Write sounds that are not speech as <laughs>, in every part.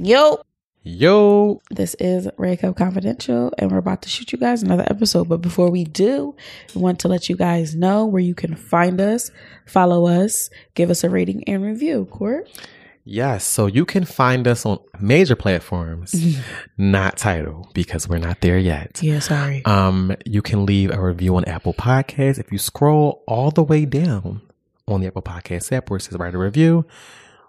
Yo, Yo, this is Cup Confidential, and we're about to shoot you guys another episode. But before we do, we want to let you guys know where you can find us, follow us, give us a rating and review. Court? yes. So you can find us on major platforms, <laughs> not title because we're not there yet. Yeah, sorry. Um, you can leave a review on Apple Podcasts. If you scroll all the way down on the Apple Podcast app where it says write a review,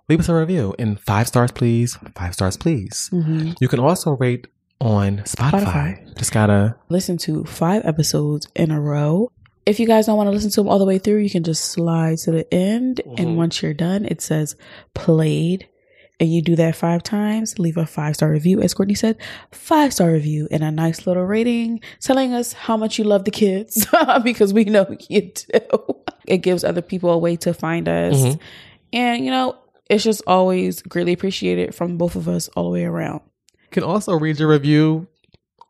leave us a review and five stars, please. Five stars, please. hmm You can also rate on Spotify. Spotify. Just gotta Listen to five episodes in a row. If you guys don't want to listen to them all the way through, you can just slide to the end. Mhm. And once you're done, it says played. And you do that five times, leave a five star review, as Courtney said, five star review and a nice little rating telling us how much you love the kids <laughs> because we know you do. It gives other people a way to find us. Mhm. And, you know, it's just always greatly appreciated from both of us all the way around. you can also read your review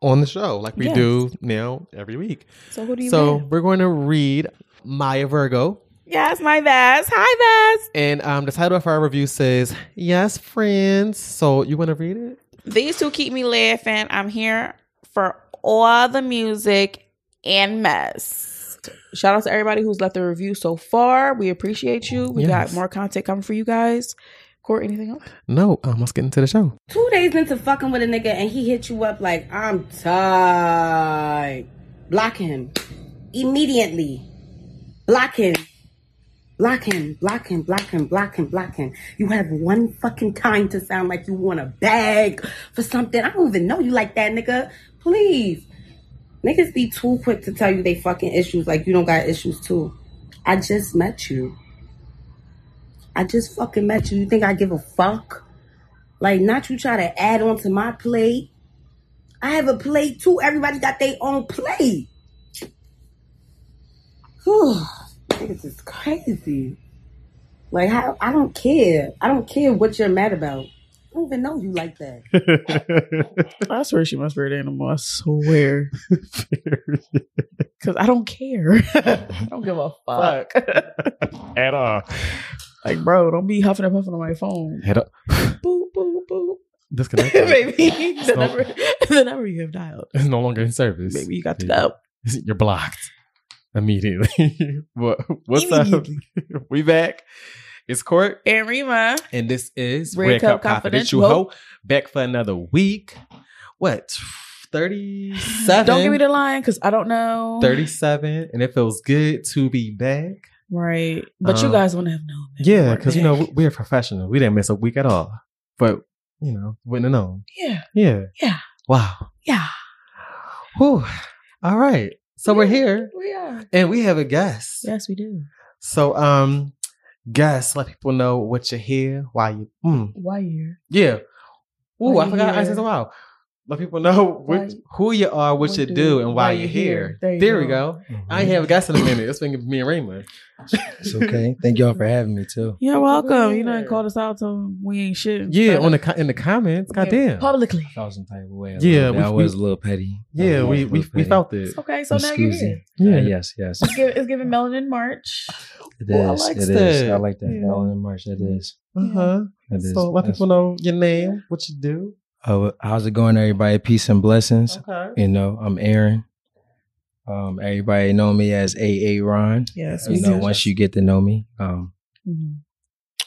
on the show like we Yes. do now every week. So, who do you So we're going to read Maya Virgo. Yes, my Vaz. Hi, Vaz. And um, the title of our review says, Yes, friends. So you want to read it? These two keep me laughing. I'm here for all the music and mess. Shout out to everybody who's left a review so far. We appreciate you. We Yes. got more content coming for you guys. Court, anything else? No, um, let's get into the show. two days into fucking with a nigga and he hit you up like, I'm tired. Block him. Immediately. Block him. Block him, block him, block him, block him, block him. You have one fucking time to sound like you want a bag for something. I don't even know you like that, nigga. Please. Niggas be too quick to tell you they fucking issues like you don't got issues too. I just met you. I just fucking met you. You think I give a fuck? Like, not you try to add on to my plate. I have a plate too. Everybody got their own plate. Niggas is crazy. Like, how, I don't care. I don't care what you're mad about. I don't even know you like that. <laughs> I swear she must be an animal. I swear. <laughs> Because I don't care. <laughs> I don't give a fuck. At all. like, bro, don't be huffing and puffing on my phone. Head up. Boop, boop, boop. Disconnect. Baby, the So- number, the number you have dialed. is no longer in service. Maybe you got to go. You're blocked immediately. what, what's up? We back. It's Court, And Rima. and this is Red Red, Cup Cup Confidential. Ho, back for another week. What? 37? Don't give me the line because I don't know. 37. And it feels good to be back. Right. But you Um, guys want to have known. Yeah, because, you know, we- we're professional. We didn't miss a week at all. But, you know, wouldn't have known. Yeah. Yeah. Yeah. Wow. Yeah. Whew. All right. So we're here We are. and we have a guest. Yes, we do. So, um, guest, let people know what you're here, why you, mm, Why you yeah. Ooh, Why I you forgot. I here? said wow. Let people know <laughs> Why- which, who you are, what what you do, do, and why, you're here. There There, you we go. I ain't have a guest in a minute. It's been me and Raymond. It's okay. Thank y'all for having me too. You're welcome. You know, Yeah. called us out so we ain't shit. Yeah, on the in the comments. Goddamn. Publicly. I felt some type of way. Yeah, little bit. we- I we- was a little petty. Yeah, we we, little we felt it. Okay, so now you're here. Yeah. Uh, yes, yes. It's giving, it's giving Melanin March. It Oh, I is. likes It is. that. I like that. Yeah. Helen and March. That is. Uh huh. That is. So let people know your name, what you do. Uh, how's it going, everybody? Peace and blessings. Okay. You know, I'm Aaron. Um, everybody know me as AA Ron. Yes, You we know, do. once you get to know me, um, Mhm.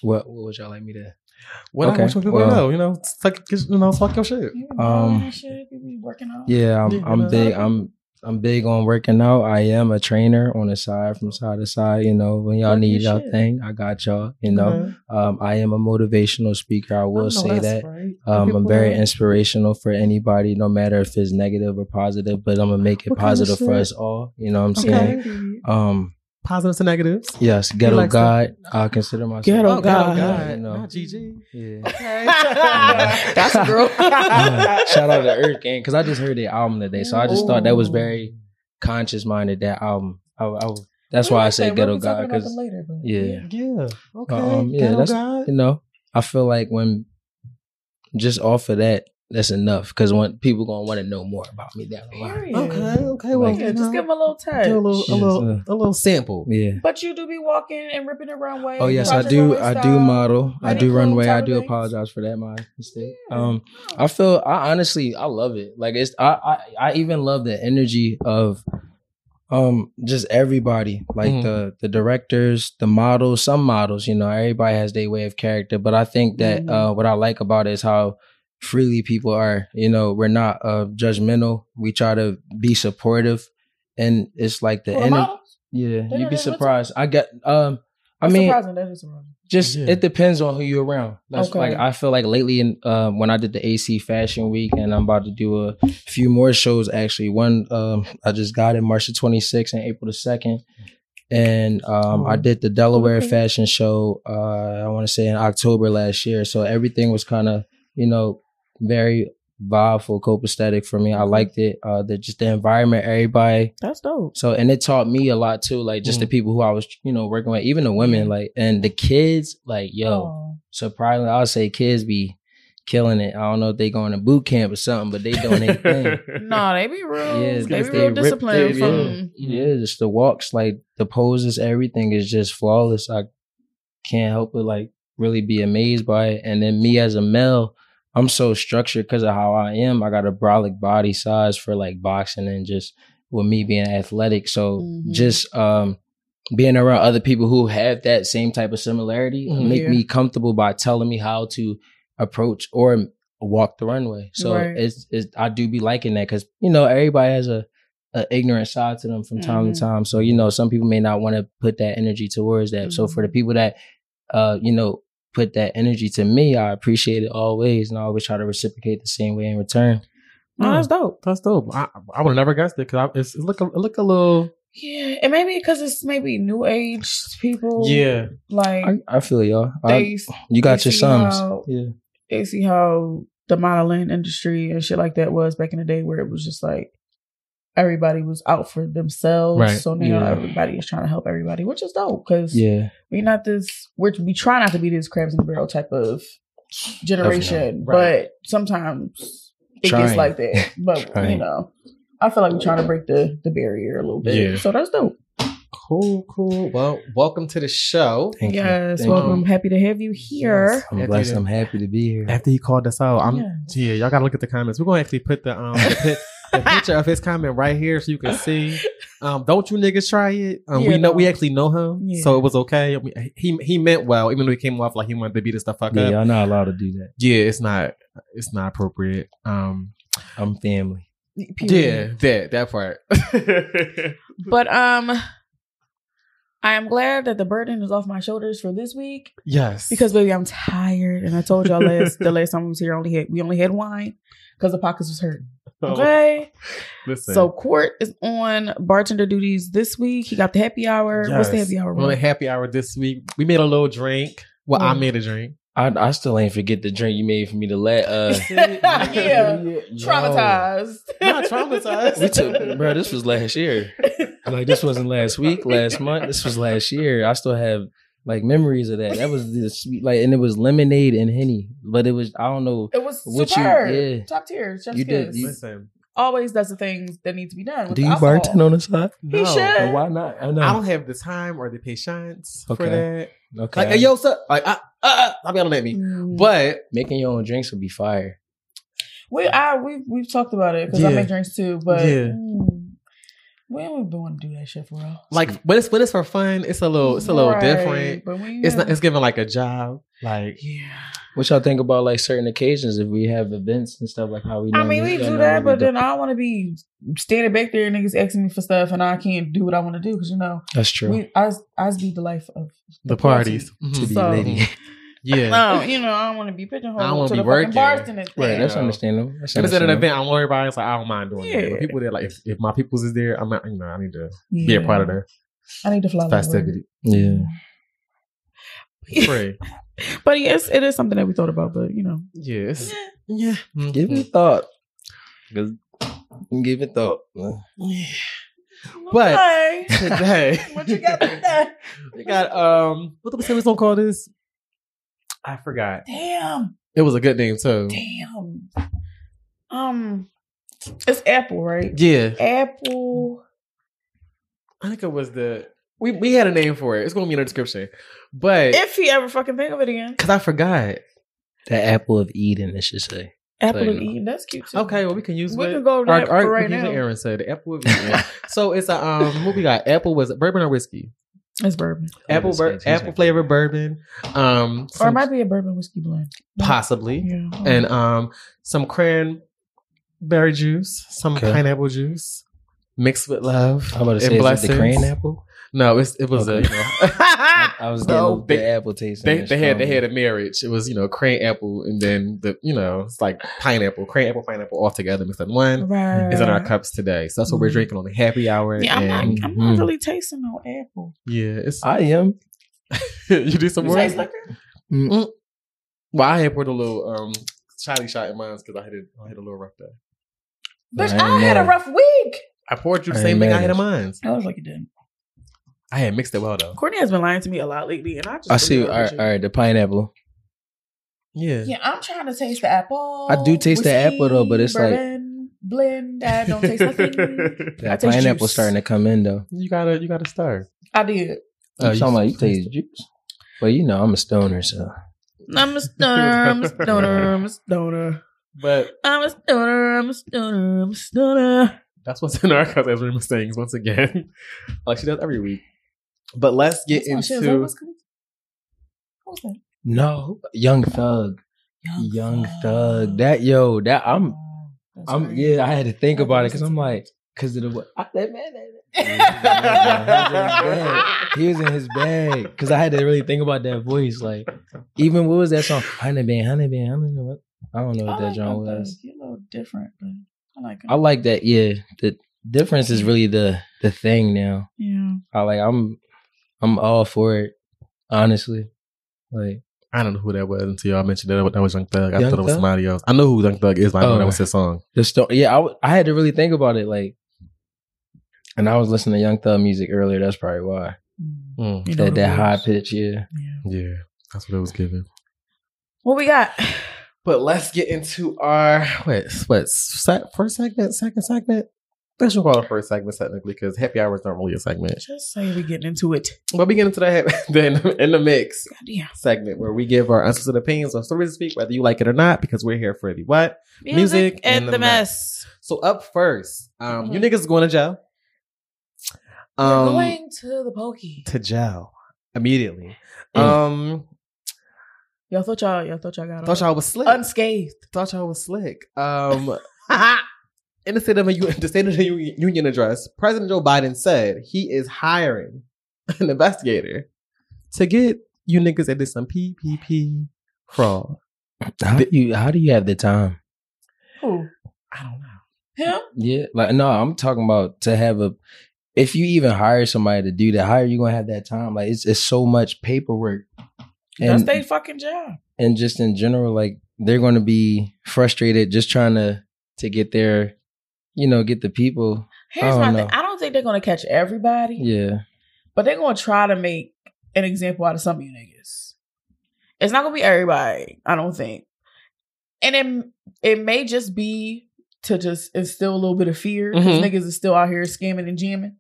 what what would y'all like me to? What Okay, I want people well- to know, you know, talk, you know, talk your shit. Um, Shit, you be working out. Yeah, I'm I'm big. I'm I'm big on working out. I am a trainer on the side, from side to side. You know, when y'all need y'all thing, I got y'all. You know, um, I am a motivational speaker. I will say that. Um, I'm very inspirational for anybody, no matter if it's negative or positive. But I'm gonna make it What kind of positive for us all. You know what I'm saying? Okay. Um, Positives and negatives. yes, ghetto likes God. I consider myself Ghetto Oh, God. God. You know. Not GG. Yeah. Okay. <laughs> <laughs> That's a girl. <laughs> Uh, shout out to EarthGang because I just heard the album today, so I just thought that was very conscious minded. That album, I, I, that's why I say Ghetto God because yeah, Yeah. Okay. Um, yeah, Ghetto that's- God. you know, I feel like when just off of that, that's enough because when people gonna want to know more about me down the line. Okay, okay. Well, Like, Yeah, just know, give them a little touch. a little, a Yes, little, uh, a little sample. Yeah. But you do be walking and ripping the runway. Oh yes, I do. Runway I do model. I Any do cool runway. I do things? apologize for that. My mistake. Yeah. Um, I feel. I honestly, I love it. Like it's. I. I, I even love the energy of, um, just everybody. Like Mhm. the the directors, the models. Some models, you know, everybody has their way of character. But I think that Mhm. uh, what I like about it is how freely people are. You know, we're not uh judgmental. We try to be supportive, and it's like the For the energy. Yeah, They you'd be that- what's up? surprised. I get. Um, I That's mean, surprising. That is surprising. just Yeah. it depends on who you're around. That's Okay. like I feel like lately in um when I did the AC Fashion Week and I'm about to do a few more shows actually. One um I just got in March the 26th and April the 2nd. And um I Oh. did the Delaware Okay. Fashion Show uh I want to say in October last year. So everything was kind of, you know, very vibeful, copacetic for me. I liked it. Uh the just the environment, everybody That's dope. so and it taught me a lot too, like just the Mm. people who I was, you know, working with, even the women, like and the kids, like yo, Oh. surprisingly, I would say kids be killing it. I don't know if they going to boot camp or something, but they doing their thing. <laughs> No, they be real. Yeah, they be real disciplined. from, Yeah, just the walks, like the poses, everything is just flawless. I can't help but like really be amazed by it. And then me as a male, I'm so structured because of how I am. I got a brolic body size for like boxing and just with me being athletic. So Mhm. just um being around other people who have that same type of similarity Mhm. make Yeah. me comfortable by telling me how to approach or walk the runway. So Right. it's, it's I do be liking that because you know everybody has a, a ignorant side to them from time Mhm. to time. So you know some people may not want to put that energy towards that. So for the Mhm. people that uh you know put that energy to me, I appreciate it always, and I always try to reciprocate the same way in return. No, that's hmm. dope. That's dope. I, I would have never guessed it because it's it look a, it look a little. Yeah, and maybe because it's maybe new age people. Yeah. Like I feel y'all. I, you got they your see sums. how- yeah. they see how the modeling industry and shit like that was back in the day, where it was just like everybody was out for themselves. Right. So now Yeah. everybody is trying to help everybody, which is dope because Yeah. we not this. We're, we try not to be this crabs in the barrel type of generation, Right. but sometimes it Trying. gets like that. <laughs> But you know, I feel like we're trying to break the the barrier a little bit. Yeah. So that's dope. Cool, cool. Well, welcome to the show. Thank you. yes, Thank welcome. you. Happy to have you here. Yes. I'm After blessed. you- I'm happy to be here. After he called us out, I'm Yes. yeah. Y'all gotta look at the comments. We're gonna actually put the um the, pi- the picture of his comment right here so you can see. Um, don't you niggas try it? Um, Yeah, we know no. we actually know him, Yeah. so it was okay. I mean, he he meant well, even though he came off like he wanted to beat us the fuck Yeah, up. y'all not allowed to do that. Yeah, it's not it's not appropriate. Um, I'm family. yeah, that that part. <laughs> But um I am glad that the burden is off my shoulders for this week yes, because baby, I'm tired. And I told y'all last the last time we was here only had we only had wine because the pockets was hurting. Okay. Listen. So Court is on bartender duties this week. He got the happy hour. What's the happy hour? We're on a Ron? happy hour this week. We made a little drink. Well, I made a drink. I I still ain't forget the drink you made for me to let. Uh, <laughs> Yeah. <laughs> Yo. Traumatized. Not traumatized. We took, bro. This was last year. <laughs> Like this wasn't last week, last month. This was last year. I still have like memories of that. That was the sweet, like, and it was lemonade and henny. But it was I don't know. It was What you- superb. yeah. Top tier. Chef's You did- you- Listen, Always does the things that need to be done. With Do you alcohol. bartend on the side? He should. But why not? I know. I don't have the time or the patience for Okay. that. okay. Like, hey, yo, sir, like, uh, uh, uh, stop yelling at me. Mm. But making your own drinks would be fire. We I we we've talked about it because I make drinks too, but Yeah. mm, we don't want to do that shit for real. like, but it's but it's for fun. It's a little, it's a little Right, different. But we, It's not. It's giving like a job. Like, yeah. What y'all think about like certain occasions if we have events and stuff like how we? I mean, we do that, but do? then I want to be standing back there and niggas asking me for stuff, and I can't do what I want to do because you know that's true. we I I be the life of the parties. to Mhm. be so- lady. Yeah. No, <laughs> you know I don't want to be pigeonholed I don't wanna be the working. fucking bartender thing. Right, that's understandable. That's If it's at an event, I'm worried about it. It's like I don't mind doing it. Yeah. But people there, like if, if my people's is there, I'm not. You know, I need to be a part of the I need to fly. like festivity. Yeah. Free. <laughs> But yes, it is something that we thought about. But you know, Yes. Yeah. Give it thought. 'Cause- Give it thought. man. But Okay. <laughs> today, what you got today? we got um. What did we say we was gonna call this? I forgot. Damn, It was a good name too. damn. Um, it's Apple, right? Yeah, Apple. I think it was the we we had a name for it. It's gonna be in the description, but If he ever fucking think of it again, because I forgot. The apple of Eden, it should say. Apple Say of. Eden. That's cute too. Okay, well we can use We what- can go with our- that our- right we can use now. Aaron said. The apple of <laughs> Eden. so it's a um what we got? Apple was it bourbon or whiskey? It's bourbon, Apple bur- it's- apple flavored bourbon. Um, or it might be a bourbon whiskey blend. possibly. Yeah. and um some cranberry juice, some Okay. pineapple juice, mixed with love. I'm about to and say, is it the blessings. crayon apple? No, it's, it was Okay. a. You know, <laughs> I was getting No, the apple taste. they they had they had a marriage. It was you know crayon apple and then the you know it's like pineapple, crayon apple, pineapple all together mixed in one. right. Is in our cups today, so that's what we're Mhm. drinking on the happy hour. Yeah, I'm not. I'm not really tasting no apple. yeah, it's I am. <laughs> you do some You more. taste liquor? Well, I had put a little um shotty shot in mine because I had a, I had a little rough day. Bitch, I I, had a rough week. I poured you the I same thing I mad had in at mine. I was like, you didn't. I had mixed it well though. Courtney has been lying to me a lot lately, and I just I see. believe All her right, shit. all right, the pineapple. Yeah. Yeah, I'm trying to taste the apple. I do taste the apple, though, but it's like- bourbon, blend that don't taste <laughs> nothing. I That taste pineapple juice. starting to come in though. You gotta you gotta start. I did. Oh, You talking about you taste juice? Well, you know I'm a stoner, so I'm a stoner. I'm a stoner. I'm a stoner. But I'm a stoner. I'm a stoner. I'm a stoner. that's what's in our cup as Rima sings once again. <laughs> like she does every week. But let's get That's my shit. Is that into what's coming? What's that? no Young Thug, Young Thug. That yo, that I'm, that's I'm yeah. I had to think I about it because I'm like, because of the what I- that man. that. <laughs> He was in his bag because I had to really think about that voice. Like, even what was that song? Honey Band, Honey Band, Honey Band. What? I don't know I what that like genre was. You're a little different, but I like it. I like that. Yeah, the difference is really the the thing now. yeah. I like. I'm I'm all for it. Honestly, like I don't know who that was until y'all mentioned that that was Young Thug. I Young thought it was Thug? somebody else. I know who Young Thug is, but I know Oh. that was his song. the story. Yeah, I, w- I had to really think about it. Like, and I was listening to Young Thug music earlier. That's probably why Mm, You know that the that high words. pitch. Yeah. Yeah. yeah, that's what it was given. What we got? But let's get into our what what se- first segment, second segment. Let's just call it first segment technically because happy hours aren't really a segment. Just say we're getting into it. But we get into that <laughs> then in the mix segment where we give our unsolicited opinions on stories to speak, whether you like it or not, because we're here for the what. Music and the mess. So up first, um, you Mhm. niggas going to jail. Um, going to the pokey. to jail immediately. Mm. Um, Y'all thought y'all, y'all thought y'all got thought y'all was slick. unscathed. thought y'all was slick. Um, <laughs> in the state of the U- <laughs> the State of the U- Union address, President Joe Biden said he is hiring <laughs> an investigator to get you niggas that did some PPP fraud. How do you how do you have the time? Who? I don't know. Him? Yeah, like no, I'm talking about to have a. If you even hire somebody to do that, how are you gonna have that time? Like it's it's so much paperwork, That's and their fucking job. and just in general, like they're going to be frustrated just trying to to get their, you know, get the people. Here's my don't thing. I don't think they're gonna catch everybody, Yeah, but they're gonna try to make an example out of some of you niggas. It's not gonna be everybody, I don't think. And it it may just be to just instill a little bit of fear because Mhm. niggas is still out here scamming and jamming.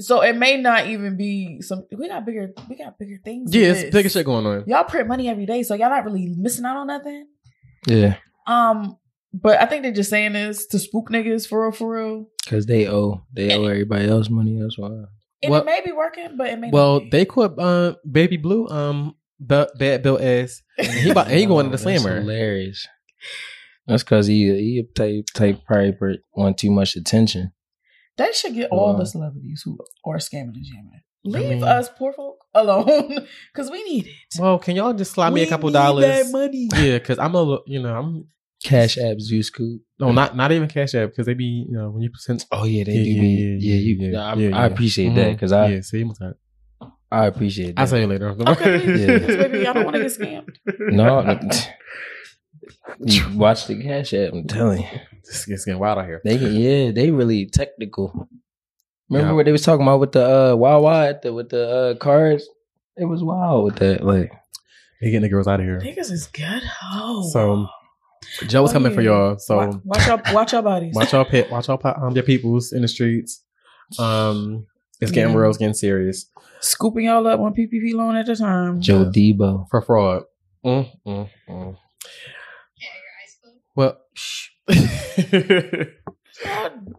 So it may not even be some. We got bigger. We got bigger things. Yeah, it's bigger shit going on. Y'all print money every day, so y'all not really missing out on nothing. yeah, Um, but I think they're just saying this to spook niggas for real, for real. because they owe they owe everybody else money. That's why. And Well- it may be working, but it may. Well, not be. they caught uh, Baby Blue, um, Be- Bad Bill ass. And he about, and he <laughs> going to the Oh, that's slammer. Hilarious. That's because he he type type probably per- want too much attention. They should get all Wow. the celebrities who are scamming and jamming. I Leave mean- us poor folk alone <laughs> because we need it. Well, can y'all just slide me a couple need dollars? That money. Yeah, because I'm a, li- you know, I'm Cash App, Zeus Scoop. no, not not even Cash App because they be, you know, when you present. Oh yeah, they Yeah, do. yeah, be, yeah, yeah, you. yeah, I, yeah, I yeah. appreciate that because I yeah, see, what's that? I appreciate that. I'll tell you later. Okay, please, <laughs> Yeah. please, baby. I don't want to get scammed. <laughs> no, no. <laughs> you watch the Cash App. I'm telling you, It's, it's getting wild out here. they can, yeah, they really technical. Remember Yeah. what they was talking about with the uh Wawa at the, with the uh cards? It was wild with that. Like They getting the girls out of here. Niggas is good. Oh, So Joe was Oh, coming for y'all. So Wa- watch your watch your bodies. watch y'all pit, watch y'all po- um, your peoples in the streets. Um, it's getting Yeah. real, it's getting serious Scooping y'all up one PPP loan at a time. Joe Debo. for fraud. Mm, mm, mm. Well, <laughs>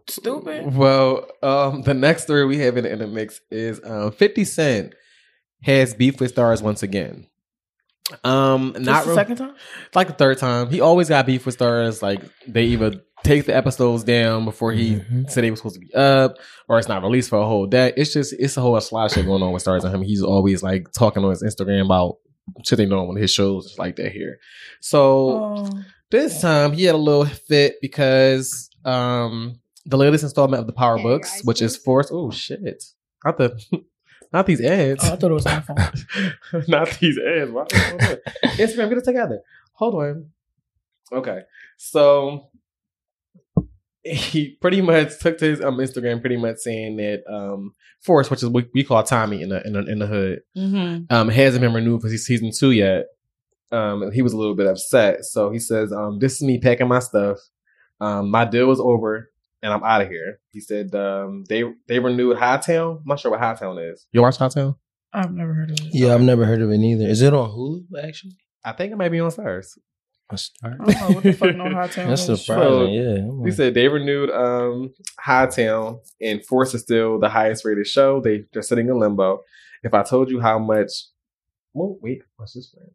stupid. <laughs> well, um, the next story we have in, in the mix is um, Fifty Cent has beef with stars once again. Um, not the real- second time. It's like the third time. He always got beef with Starz. Like they either take the episodes down before he Mhm. said they were supposed to be up, or it's not released for a whole day. It's just it's a whole lot of shit going on with Starz and him. He's always like talking on his Instagram about shit they know on his shows it's like that here. So Oh, this time he had a little fit because um the latest installment of the Power Books, which is forced. Oh shit! Not the <laughs> not these ads. oh, I thought it was my phone. <laughs> Not these ads. Why-. <laughs> Instagram, get it together. Hold on. Okay. So he pretty much took to his um, Instagram pretty much saying that um Force, which is what we call Tommy in the in the, in the hood, Mm-hmm. um, hasn't been renewed for season two yet. Um, he was a little bit upset. So he says, um, this is me packing my stuff. Um, my deal is over and I'm out of here. He said, um, they, they renewed Hightown. I'm not sure what Hightown is. You watch Hightown? I've never heard of it. Yeah, I've never heard of it either. Is it on Hulu actually? I think it might be on Starz. A star? I don't know what the fuck no <laughs> hot town That's surprising. So, yeah. I'm He like, said they renewed um Hightown and Force is still the highest rated show. They they're sitting in limbo. If I told you how much well, wait, what's this friend?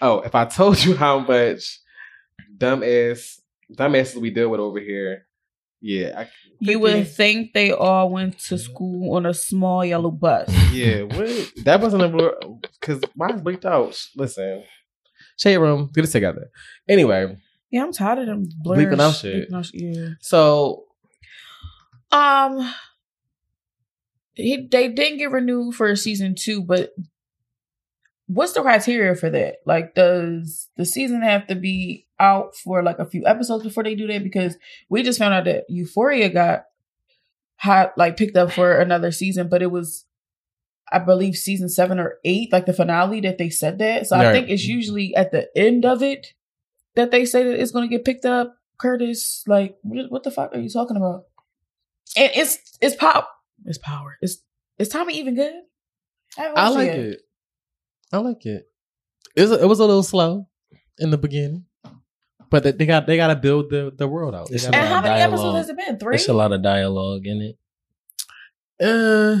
Oh, if I told you how much dumbass dumbasses we deal with over here, yeah, I, You would think they all went to school on a small yellow bus. <laughs> yeah, what? That wasn't a because mine's bleaked out. Listen, shade room, get it together. Anyway, Yeah, I'm tired of them blurring Bleeping out shit. bleeping out sh- Yeah. so Um, he, they didn't get renewed for season two, but what's the criteria for that? Like, does the season have to be out for like a few episodes before they do that? Because we just found out that Euphoria got hot, like picked up for another season, but it was, I believe, season seven or eight, like the finale that they said that. So I think it's usually at the end of it that they say that it's going to get picked up. Curtis, like, what, the fuck are you talking about? And it's it's pop. It's power. It's is Tommy even good? haven't I like yet. it. I like it. It was, it was a little slow in the beginning, but they- they got they got to build the the world out. They It's a And how many Dialogue. episodes has it been? Three. It's a lot of dialogue in it. Uh,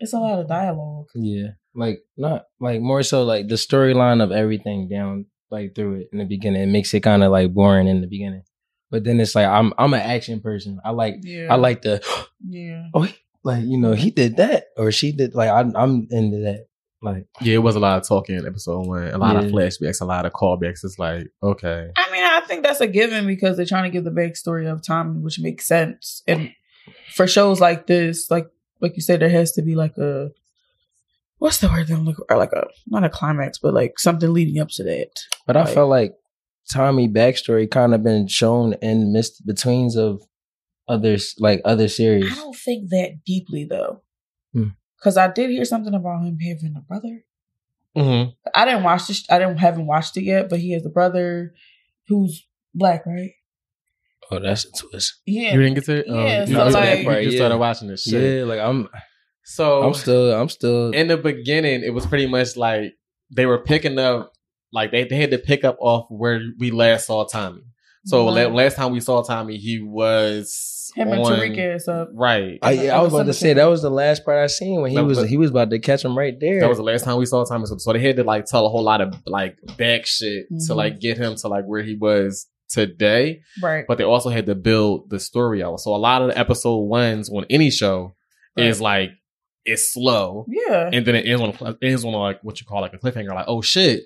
It's a lot of dialogue. Yeah. Like not like more so like the storyline of everything down like through it in the beginning. It makes it kind of like boring in the beginning. But then it's like I'm I'm an action person. I like Yeah. I like the <gasps> Yeah. oh like you know he did that or she did like I, I'm into that like yeah, it was a lot of talking in episode one, a lot of flashbacks, a lot of callbacks. It's like okay, I mean, I think that's a given because they're trying to give the backstory of Tommy, which makes sense. And for shows like this, like like you said, there has to be like a what's the word that I'm looking or like a not a climax, but like something leading up to that. But I felt like Tommy backstory kind of been shown in midst betweens of others like other series. I don't think that deeply though, Hmm. Because I did hear something about him having a brother. mm-hmm. I didn't watch this. I didn't haven't watched it yet, but he has a brother who's black, right? Oh, that's a twist. Yeah, you didn't get to it. Oh, Yeah, you, so you- like- you just Yeah. started watching this shit. Yeah, like I'm So I'm still I'm still in the beginning, it was pretty much like they were picking up, like they, they had to pick up off where we last saw Tommy. So la- Right. last time we saw Tommy, he was him and on- Tariq ass up. Right. I, yeah, I was about to say that was the last part I seen when he That was was- he was about to catch him right there. That was the last time we saw Tommy. So, so they had to like tell a whole lot of like back shit to Mhm. like get him to like where he was today. Right. But they also had to build the story out. So a lot of the episode ones on any show is like it's slow, yeah. and then it ends on it ends on like what you call like a cliffhanger. Like oh shit,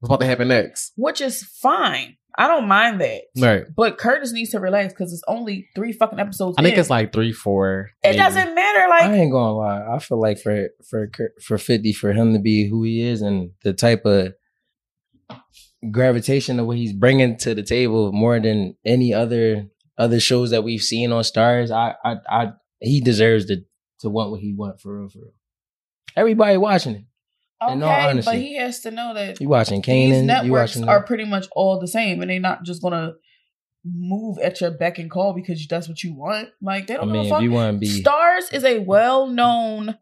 what's about to happen next? Which is fine. I don't mind that. Right. But Curtis needs to relax because it's only three fucking episodes. I think in. it's like three, four. it maybe. doesn't matter. Like I ain't gonna lie. I feel like for for for Fifty for him to be who he is and the type of gravitation of what he's bringing to the table more than any other other shows that we've seen on Starz. I I, I he deserves to to want what he want for real for real. Everybody watching it. Okay, but he has to know that You watching these Kanan? You networks watching? are pretty much all the same, and they're not just gonna move at your beck and call because that's what you want. Like they don't I mean, if fuck. you want to be, Starz is a well-known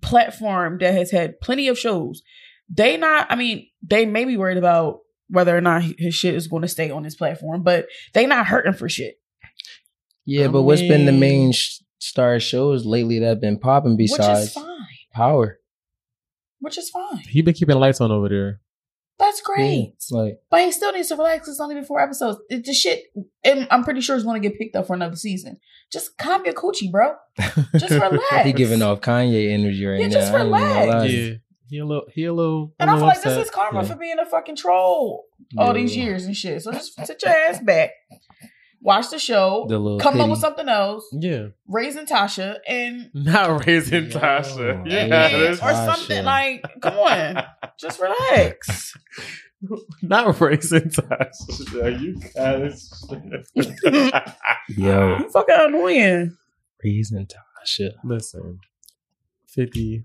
platform that has had plenty of shows. They not, I mean, they may be worried about whether or not his shit is going to stay on this platform, but they not hurting for shit. yeah. I But what's been the main sh- star shows lately that have been popping which is besides fine. Power? Which is fine. He been keeping lights on over there. That's great. Yeah, like But he still needs to relax. It's only been four episodes. It, the shit, and I'm pretty sure it's going to get picked up for another season. Just calm your coochie, bro. Just <laughs> relax. he giving off Kanye energy right now. Yeah, now. just I ain't even relax. Yeah, he a little, he a little. And I feel little like this is karma Yeah. for being a fucking troll all these years and shit. So just sit your ass back, watch the show, the come kitty. up with something else. Yeah. Raising Tasha and <laughs> not raising no. Tasha. Yeah. Or Tasha. something like, come on, <laughs> just relax. <laughs> Not raising Tasha. You guys. Yo. you fucking annoying. Raising Tasha. Listen. 50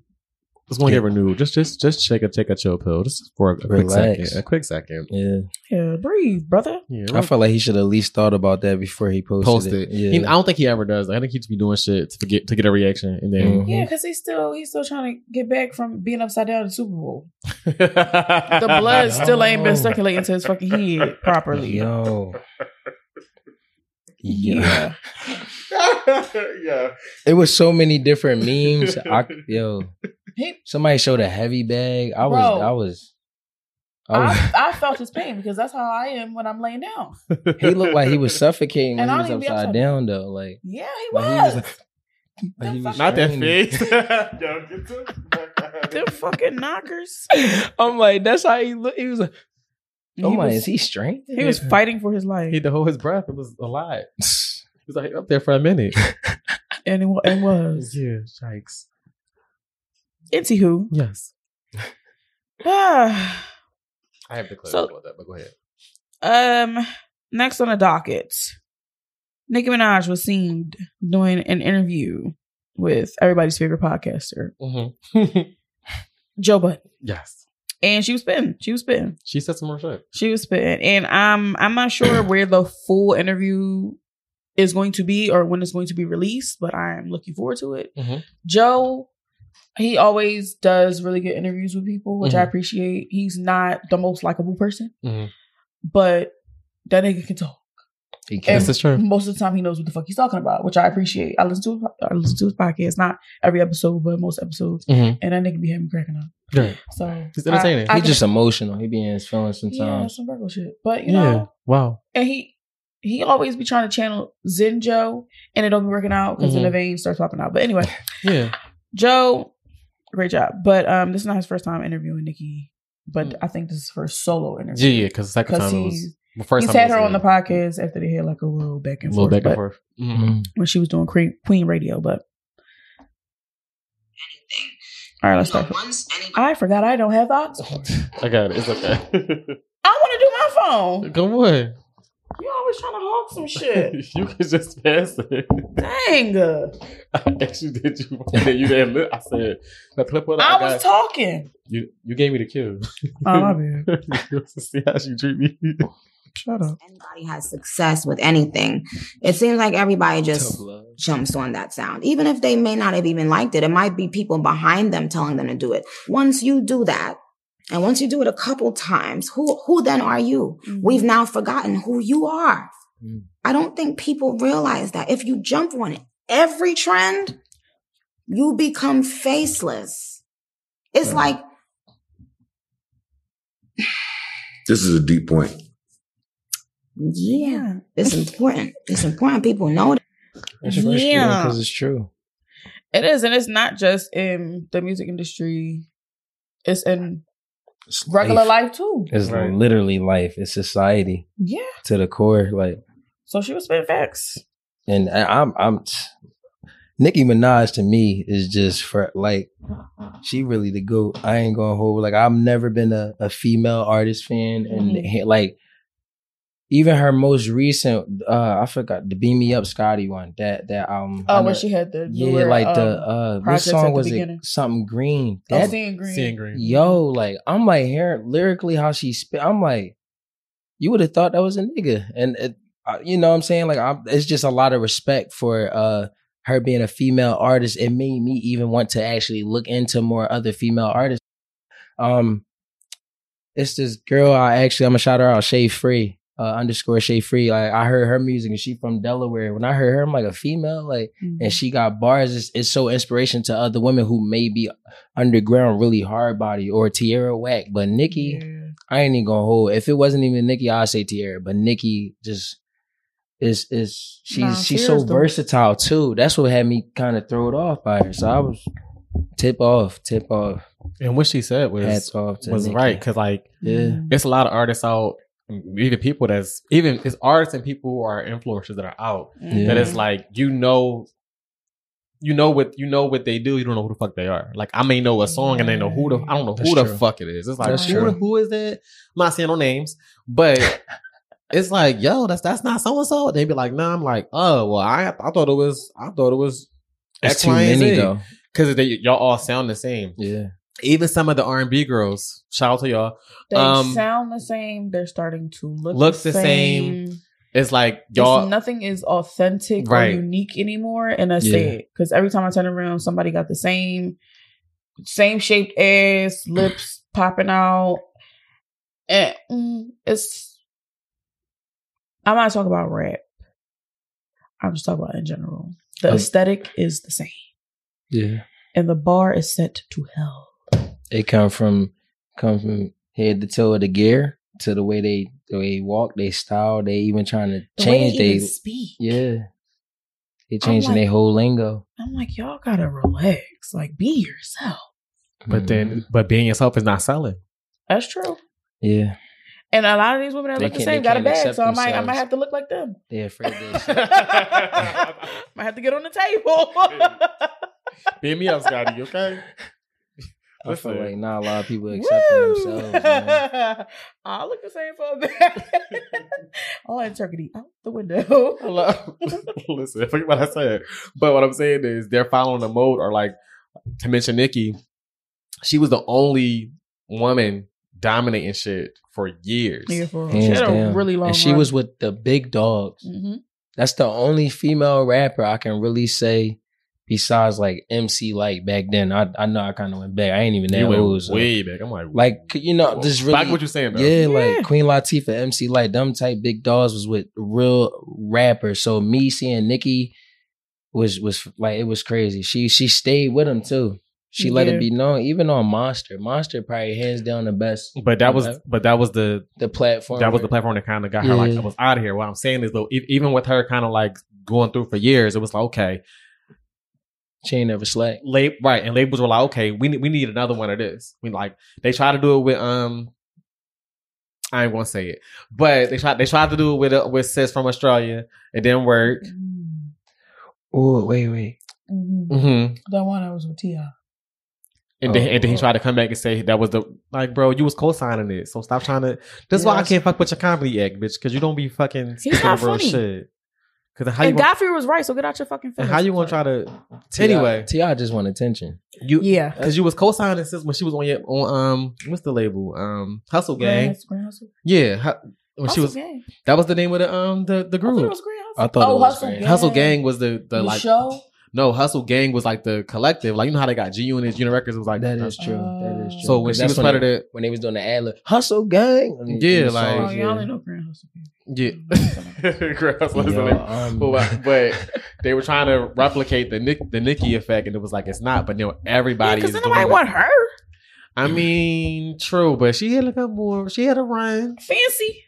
that's one to get renewed. Just just just take a take a chill pill just for a, a quick second. A quick second. Yeah. Yeah. Breathe, brother. Yeah. I feel like he should at least thought about that before he posted. Posted. It. Yeah. He, I don't think he ever does. I think he just be doing shit to get to get a reaction and then. Mm-hmm. Yeah, because he's still he's still trying to get back from being upside down in the Super Bowl. <laughs> the blood <laughs> still ain't been circulating to his fucking head properly. Yo. Yeah. <laughs> yeah. It was so many different memes. I, yo. He, somebody showed a heavy bag. I was, Bro. I was, I was. I, <laughs> I felt his pain because that's how I am when I'm laying down. he looked like he was suffocating when I he was don't even be upside upside down though. Like, Yeah, he like he was. was <laughs> like, like he was Not that straining. face. Yo, get the <laughs> fuck out of Them fucking knockers. I'm like, that's how he looked. He was like, He oh my, was- is he straight? He was fighting for his life, He had to hold his breath. It was a lot. He was like up there for a minute. and it, wa- and was. yeah, yikes. Anywho, Yes. <sighs> I have to clarify So- about that, but go ahead. um, next on the docket, Nicki Minaj was seen doing an interview with everybody's favorite podcaster, Mm-hmm. <laughs> Joe Budden, yes. and she was spitting. She was spitting. She said some more shit. She was spitting, and I'm I'm not sure <clears throat> where the full interview is going to be or when it's going to be released, but I'm looking forward to it. Mhm. Joe, he always does really good interviews with people, which I Mhm. appreciate. He's not the most likable person, Mhm. but that nigga can talk. He And can't. This is true. most of the time, he knows what the fuck he's talking about, which I appreciate. I listen to I listen to his podcast, not every episode, but most episodes, Mm-hmm. and that nigga be having me cracking up. Good. So He's entertaining. I, I He can- just emotional. He be in his feelings sometimes. yeah, some regular shit, but you Yeah. know. Wow. and he he always be trying to channel Zen Joe, and it don't be working out because then the Mhm. vein starts popping out. But anyway, Yeah. Joe, great job. But um, this is not his first time interviewing Nicki, but Mm. I think this is his first solo Yeah, interview. yeah, yeah, because the second because time it was he's the first he's time had her on the podcast after they had like a little back and little forth, back and forth. Mhm. Mhm. when she was doing Queen, Queen Radio. But all right, let's So start. once any I forgot I don't have the aux. <laughs> I got it. It's okay. <laughs> I want to do my phone. Come on. You always trying to hawk some shit. <laughs> you can just pass it. Dang. <laughs> I actually did you. <laughs> And then you didn't look. I said, "The clip what I, I got." was talking. you you gave me the cue. Oh, my bad. You see how she treat me. Shut up. anybody has success with anything, it seems like everybody just jumps on that sound. Even if they may not have even liked it, it might be people behind them telling them to do it. Once you do that, and once you do it a couple times, who who then are you? We've now forgotten who you are. Mm. I don't think people realize that if you jump on every trend, you become faceless. It's Right. like <sighs> This is a deep point. Yeah, it's important. It's important people know that. It's Yeah. because it's true. It is, and it's not just in the music industry. It's in It's regular life too. It's Right. literally life. It's society Yeah. to the core. Like, So she was spitting facts. and I- I'm, I'm. Nicki Minaj to me is just for like, she really the goat. I ain't gonna hold. Like, I've never been a, a female artist fan, and Mhm. like, even her most recent, uh, I forgot the "Beam Me Up" Scotty one. That that album. Oh, I when she had the yeah, newer, like the um, uh, what song was beginning. it? Something green. oh, That seeing green. Seeing green. yo, like I'm like hearing lyrically how she spit. I'm like, you would have thought that was a nigga, and it, uh, you know what I'm saying? Like, I'm, it's just a lot of respect for uh her being a female artist. It made me even want to actually look into more other female artists. Um, it's this girl. I actually I'm gonna shout her out, Shay Free. Uh, underscore Shay Free. Like I heard her music and she from Delaware. When I heard her, I'm like a female, like Mhm. and she got bars. It's, it's so inspiration to other women who may be underground, really hard body or Tierra Whack. But Nicki, Yeah. I ain't even gonna hold. If it wasn't even Nicki, I'd say Tierra. But Nicki just is is she's Nah, she's so the- versatile too. That's what had me kind of throw it off by her. So I was tip off, tip off, And what she said was off was Nicki. right because like Yeah. Mm-hmm. it's a lot of artists out, even people that's even it's artists and people who are influencers that are out Mm-hmm. that it's like you know. You know what you know what they do. You don't know who the fuck they are. Like I may know a song and they know who the I don't know That's who the fuck it is. It's like who, who is that? I'm not saying no names, but <laughs> it's like yo, that's that's not so and so. They'd be like, nah. I'm like, oh well, I I thought it was I thought it was X, too many though. because they y'all all sound the same. Yeah. Even some of the R and B girls, shout out to y'all. They Um, sound the same. They're starting to look looks the same. same. It's like Y'all, y'all. nothing is authentic Right. or unique anymore, and that's Yeah. it. Because every time I turn around, somebody got the same, same shaped ass, <sighs> lips popping out, and mm, it's. I'm not talking about rap. I'm just talking about in general. The Um, aesthetic is the same, Yeah. and the bar is set to hell. They come from come from head to toe of the gear to the way they the way they walk, they style, they even trying to The way change they they speak. yeah. They changing like- their whole lingo. I'm like, y'all gotta relax. Like, be yourself. but Mhm. then, but being yourself is not selling. That's true. yeah, And a lot of these women that They look the same got a bag, so I might, I might have to look like them. they afraid they <laughs> might have to get on the table. <laughs> Beat me up, Scotty. Okay. <laughs> I feel like not a lot of people accepting Woo! themselves. Man. <laughs> I look the same for a bit. <laughs> All that turkey out the window. Hello. <laughs> Listen, forget what I said. But what I'm saying is they're following the mode, or like to mention Nicki, she was the only woman dominating shit for years. Yeah, for. Hands She had a really long and she run. was with the big dogs. Mhm. That's the only female rapper I can really say besides like MC Lyte back then. I I know I kind of went back. I ain't even You that went old. so- way back. I'm like, Like you know, oh, just really back what you're saying. Though. Yeah, Yeah. like Queen Latifah, MC Lyte, them type big dogs was with real rappers. So me seeing Nicki was was like it was crazy. She she stayed with him too. She let it be known, even on Monster. Monster probably hands down the best. But that was, but that was the the platform. that was the platform that kind of got her like I was out of here. What I'm saying is though, e- even with her kind of like going through for years, it was like okay, She ain't never slack. lab, right, and labels were like, okay, we need we need another one of this. We like they tried to do it with um, I ain't gonna say it, but they tried they tried to do it with uh, with sis from Australia. It didn't work. Oh wait, wait. Mm-hmm. hmm That one I was with Ti. And then, Oh. and then he tried to come back and say that was the like, bro, you was co-signing it, so stop trying to. This is why I can't fuck with your comedy act, bitch, because you don't be fucking He's speaking not real funny. shit. Because how you And gonna, Godfrey was right, so get out your fucking face. how you gonna try to anyway? T.I. just want attention. You Yeah. because you was co-signing since when she was on your on um what's the label um Hustle Gang Grand, Grand Hustle. yeah hu- when she Hustle was Gang. that was the name of the um the the I thought it group was Grand Hustle. I thought oh, it was Hustle Gang. Hustle Gang was the the The like show. no Hustle Gang was like the collective like you know how they got G Unit Unit Records was like That is true. that is Uh, true. so when 'Cause she was when part of they- when they was doing the ad lib, hustle gang. in- in Yeah, like- Oh, y'all only know Grand yeah Grand Hustle was Yo, name. um, but, <laughs> but they were trying to replicate the Nick the Nicki effect and it was like it's not but now everybody Because is doing nobody it. want her. I mean true but she had a couple more she had a run Fancy.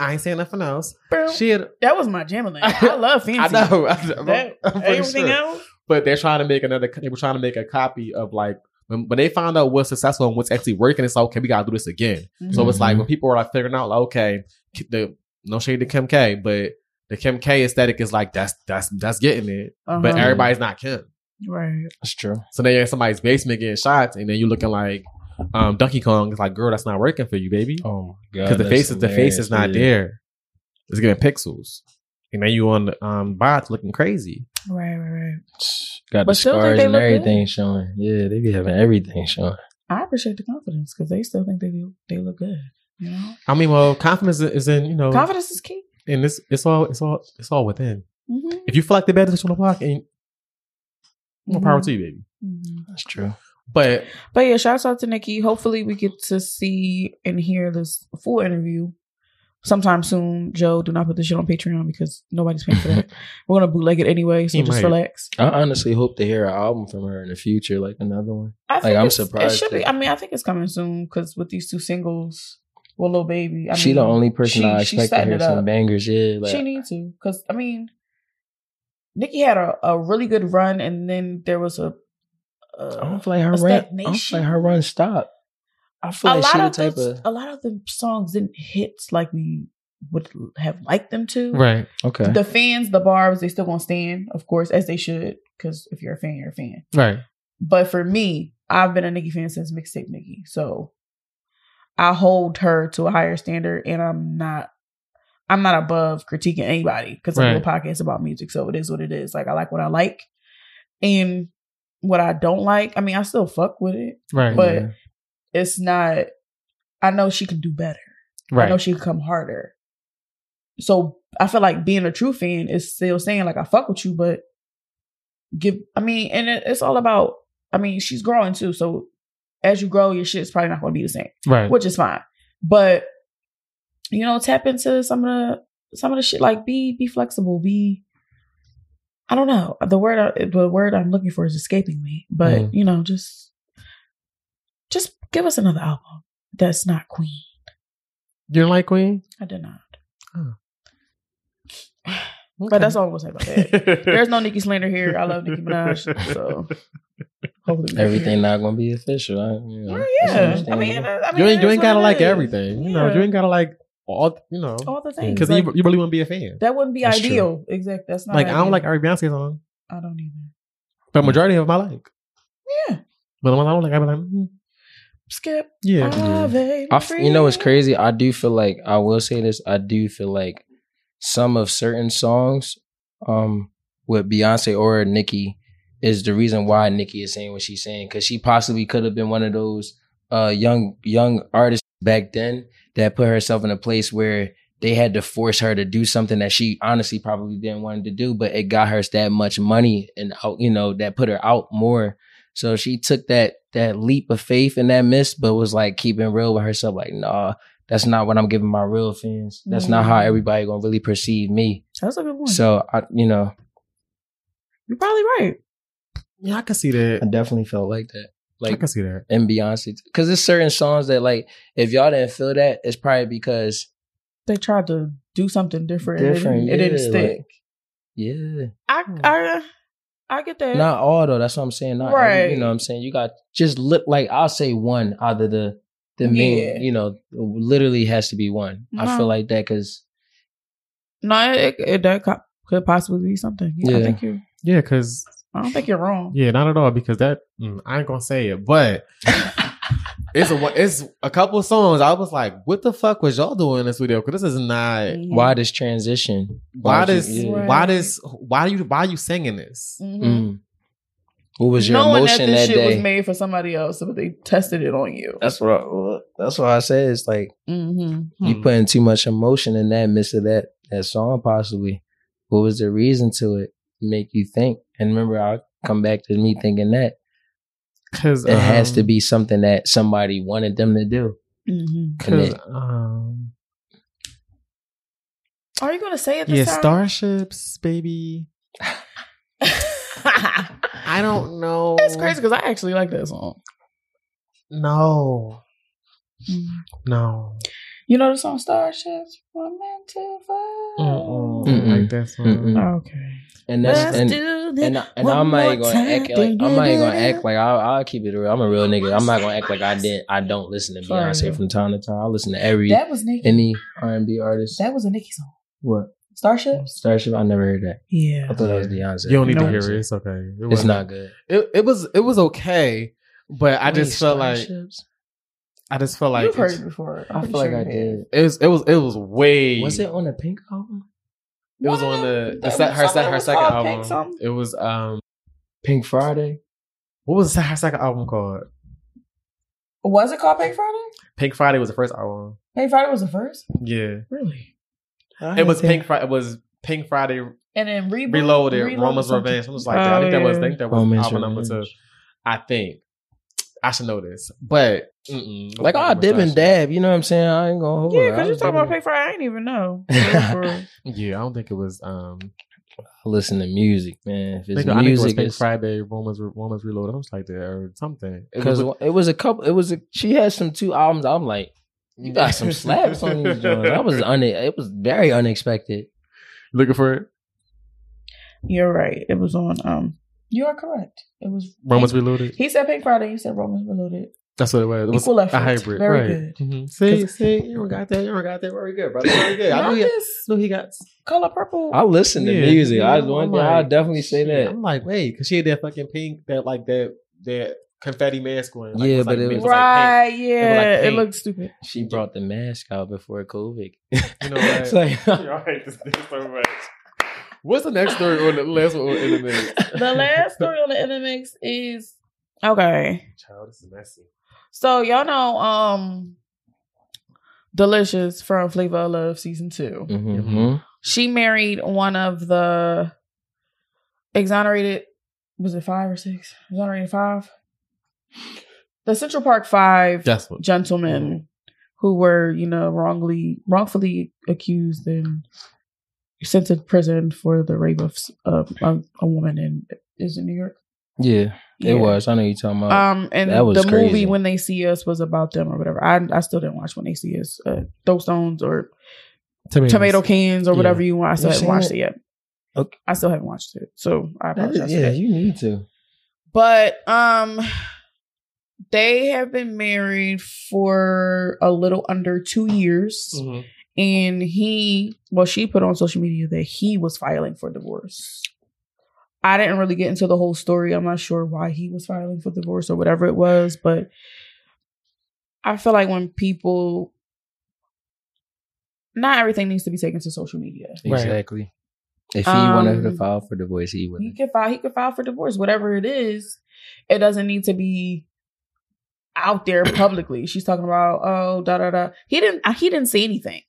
I ain't saying nothing else Boom. she had That was my jam. I love <laughs> Fancy. I know. <laughs> I'm, That, I'm everything sure. else. But they're trying to make another. They were trying to make a copy of like when, when they found out what's successful and what's actually working. It's like okay, we gotta do this again. So it's like Mhm. when people are like figuring out like okay, the no shade to Kim K, but the Kim K aesthetic is like that's that's that's getting it. But Uh-huh. everybody's not Kim. Right. That's true. So then you're in somebody's basement getting shots, and then you're looking like um, Donkey Kong is like, girl, that's not working for you, baby, Oh my god! because the face is the face is not hilarious, yeah. there. It's getting pixels, and then you on the um bots looking crazy. Right, right, right. Got But the scars and look good. everything showing. Yeah, they be having everything showing. I appreciate the confidence because they still think they do, they look good. You know, I mean, well, confidence is in you know, confidence is key. and it's it's all it's all it's all within. Mm-hmm. If you feel like the baddest bitch on the block, and more power to you, baby. Mm-hmm. That's true. But But yeah, shouts out to Nicki. Hopefully, we get to see and hear this full interview sometime soon. Joe, do not put this shit on Patreon because nobody's paying for that. <laughs> We're gonna bootleg it anyway, so He just might. relax. I honestly hope to hear an album from her in the future, like another one. I Like, I'm surprised It should be. I mean, I think it's coming soon because with these two singles, well, little baby. I she mean, the only person she- I expect to hear some bangers. Yeah, like she needs to because I mean, Nicki had a, a really good run, and then there was a. I Uh, don't feel like her run. I don't feel like her run stopped. I feel a like she lot the of type the, of a lot of the songs didn't hit like we would have liked them to. right, okay. The fans, the barbs, they still gonna stand, of course, as they should, because if you're a fan, you're a fan. right. But for me, I've been a Nicki fan since mixtape Nicki, so I hold her to a higher standard, and I'm not. I'm not above critiquing anybody because I do a Right. podcast about music, so it is what it is. Like I like what I like, and what I don't like. I mean, I still fuck with it, Right. but Yeah. It's not. I know she can do better. Right. I know she can come harder. So I feel like being a true fan is still saying like I fuck with you, but give. I mean, and it, it's all about. I mean, she's growing too, so as you grow, your shit's probably not going to be the same, right. which is fine. But you know, tap into some of the some of the shit. Like be be flexible. Be. I don't know the word. I- The word I'm looking for is escaping me. But Mm. you know, just give us another album that's not Queen. you don't like Queen? I did not. Oh. <sighs> But that's all I'm gonna say about that. There's no Nicki slander here. I love Nicki Minaj, so <laughs> hopefully Everything not gonna be official. I, you know, Well, yeah, I understandable. mean, I mean, you ain't you ain't gotta like is. everything. You know, you ain't gotta like all. You know, all the things because like, you, you really want to be a fan. that wouldn't be That's true. ideal. Exactly. That's not Like I don't ideal. like every Beyonce song, I don't either. but majority of them I like. Yeah. But the ones I don't like, I be like, mm, Skip. yeah. Ave I f- you know what's Maria. crazy? I do feel like I will say this. I do feel like some of certain songs, um, with Beyonce or Nicki, is the reason why Nicki is saying what she's saying because she possibly could have been one of those uh young young artists back then that put herself in a place where they had to force her to do something that she honestly probably didn't want to do, but it got her that much money and out, you know, that put her out more. So she took that that leap of faith and that miss, but was like keeping real with herself, like, nah, that's not what I'm giving my real fans. That's not how Mm. everybody gonna really perceive me. That's a good one. So I, you know, You're probably right. Yeah, I can see that. I definitely felt like that. Like I can see that. and Beyonce, because there's certain songs that like if y'all didn't feel that, it's probably because They tried to do something different. and it different. didn't- It didn't stick. like, yeah, I, I, I get that. not all though. That's what I'm saying. Not every- Right. you know what I'm saying. You got just look like I'll say one out of the the main. You know, literally has to be one. I feel like that because no, it, it, that could possibly be something. Yeah, I Yeah. think you. Yeah, because I don't think you're wrong. yeah, not at all. Because that mm, I ain't gonna say it, but <laughs> it's a it's a couple of songs. I was like, what the fuck was y'all doing in this video? Because this is not. Mhm. why this transition? Why would you- does yeah. Why does why you why are you singing this? Mhm. Mm. What was your Knowing emotion that this that, shit day? was made for somebody else, but they tested it on you. that's what I, that's what I said. It's like Mm-hmm. you Hmm. putting too much emotion in that midst of that that song. Possibly, what was the reason to it? Make you think. And remember, I'll come back to me thinking that Because it has um, to be something that somebody wanted them to do. Mm-hmm. Because um, Are you gonna say it this yeah, time? starships, baby. <laughs> I don't know. It's crazy because I actually like that song. No, Mm. no. You know the song Starships? We're meant to fly. Like that song. Mm-mm. Oh, okay. And that's Let's and do this and, I, and I'm not even gonna act like I'm not gonna act like I'll, I'll keep it real. I'm a real nigga. I'm not gonna act like I didn't. I don't listen to Sorry. Beyonce from time to time. I listen to every That was Nicki. any R and B artist. that was a Nicki song. What Starship? Starship? I never heard that. Yeah. I thought that was Beyonce. You don't need No. to hear it. It's okay. It It's wasn't- good. It, it was it was okay, but I just felt like Starships? I just felt like You've heard it before. I'm I pretty feel like I did. it was it was it was way Was it on the Pink album? It was on the, them- the se- her, se- something her was second Pink album. something. It was um Pink Friday. what was her second album called? Was it called Pink Friday? Pink Friday was the first album. Pink Friday was the first. Yeah, Really? it was Pink Friday. It was Pink Friday And then Reboot, Reloaded, Reloaded Roma's something. Revenge. Something like that. I Oh, think that was. I yeah. think that was Roman's album number two. I think I should know this, but mm-mm, Like I dip and dab, you know what I'm saying? I ain't gonna hold Yeah, because you're talking about dipping- Pink Friday. I didn't even know. <laughs> Yeah, I don't think it was. Um, I listen to music, man. If it's think, I think it was music, Pink it's Friday, Roma's Roma's Reloaded, something like that, or something. Because was- it was a couple. It was a. She had some two albums. I'm like, you got some <laughs> slaps on these joints. That was un. It was very unexpected. looking for it. You're right. It was on. Um, you are correct. It was Roma's Reloaded. He said Pink Friday. You said Romans Reloaded. That's what it was. It was Equal effort. a hybrid. Very right. good. Mhm. See, see, you don't got that. You don't got that. Very good, brother. Very good. I Not knew he, knew he got. color purple. I listen to Yeah, music. yeah, I I'm one like, I'll definitely say that. I'm like, wait, because she had that fucking pink, that like that that confetti mask on. Like, Yeah, was but like, it was like right. yeah. like it looked stupid. She brought the mask out before COVID. <laughs> You know what? <laughs> It's like, I <laughs> hate this thing so much. What's the next story on the last one on the <laughs> internet? The last story on the NMX is okay. Child, this is messy. So y'all know, um, Deelishis from Flavor of Love season 2 hmm She married one of the exonerated. Was it five or six? Exonerated five. The Central Park Five That's what. gentlemen who were, you know, wrongly, wrongfully accused and sent to prison for the rape of uh, a, a woman in is it New York? Yeah, Yeah. it was. I know you're talking about. Um, and That was the movie when they see us was about them or whatever. I I still didn't watch when they see us. Uh, throw stones or Tomatoes. tomato cans or Yeah. whatever you want. I still You haven't watched it? it yet. Okay. I still haven't watched it, so I apologize. for yeah, you need to. But um, they have been married for a little under two years, Mhm. And he, well, she put on social media that he was filing for divorce. I didn't really get into the whole story. I'm not sure why he was filing for divorce or whatever it was, but I feel like when people, not everything needs to be taken to social media. Exactly. If he wanted to Um, file for divorce, he would. He could file. He could file for divorce, whatever it is. It doesn't need to be out there publicly. She's talking about oh da da da. He didn't. He didn't say anything.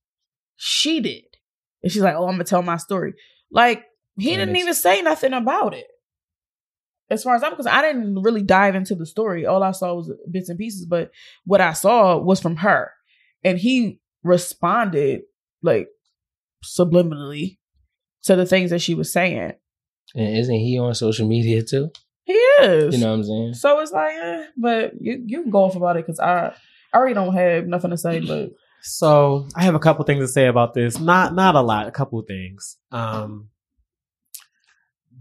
She did, and she's like, oh, I'm gonna tell my story. Like he That didn't even say nothing about it. As far as I'm concerned, I didn't really dive into the story. All I saw was bits and pieces, but what I saw was from her, and he responded like subliminally to the things that she was saying. And isn't he on social media too? He is. You know what I'm saying? So it's like, eh, but you you can go off about it because I I already don't have nothing to say. But So I have a couple things to say about this. Not not a lot. A couple things. Um,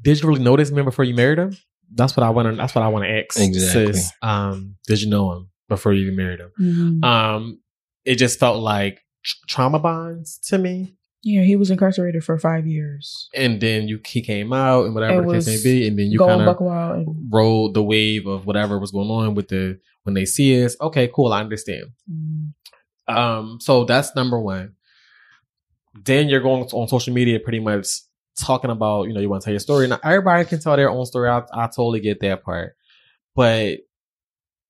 did you really know this man before you married him? That's what I want to. That's what I want to ask. Exactly. Sis. Um, did you know him before you even married him? Mm-hmm. Um, it just felt like tr- trauma bonds to me. yeah, he was incarcerated for five years. And then you he came out and whatever It the case may was be, and then you Going kind of buck and rode the wave of whatever was going on with the when they see us. Okay, cool, I understand. mm, Um, so that's number one. Then you're going on social media pretty much talking about, you know, you want to tell your story. Now everybody can tell their own story. I, I totally get that part. But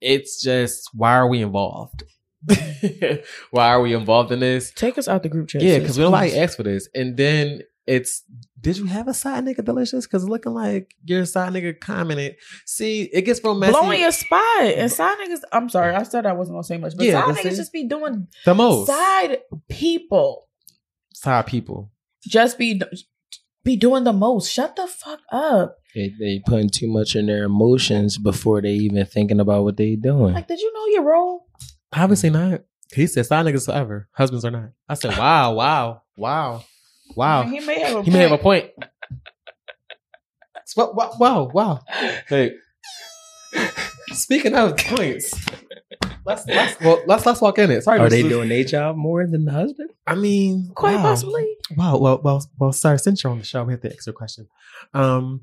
it's just why are we involved? <laughs> why are we involved in this? take us out the group chat. Yeah, because we don't like ask for this. And then it's did you have a side nigga Deelishis? Because looking like your side nigga commented. See, it gets real messy. blowing your spot and side niggas. I'm sorry, I said I wasn't gonna say much, but Yeah, side but niggas see? just be doing the most side people. side people. Just be be doing the most. Shut the fuck up. They they putting too much in their emotions before they even thinking about what they doing. Like, did you know your role? Obviously not. He said side niggas forever, husbands are not. I said, wow, wow, wow, wow. I he may have a He may have a point. point. Wow, wow, wow, wow. Hey, speaking of points, let's let's well, let's let's walk in it. Sorry, Are they doing their job more than the husband? I mean, Quite wow. possibly. Wow. Well, well, well. Sorry, since you're on the show, we have the extra question. Um,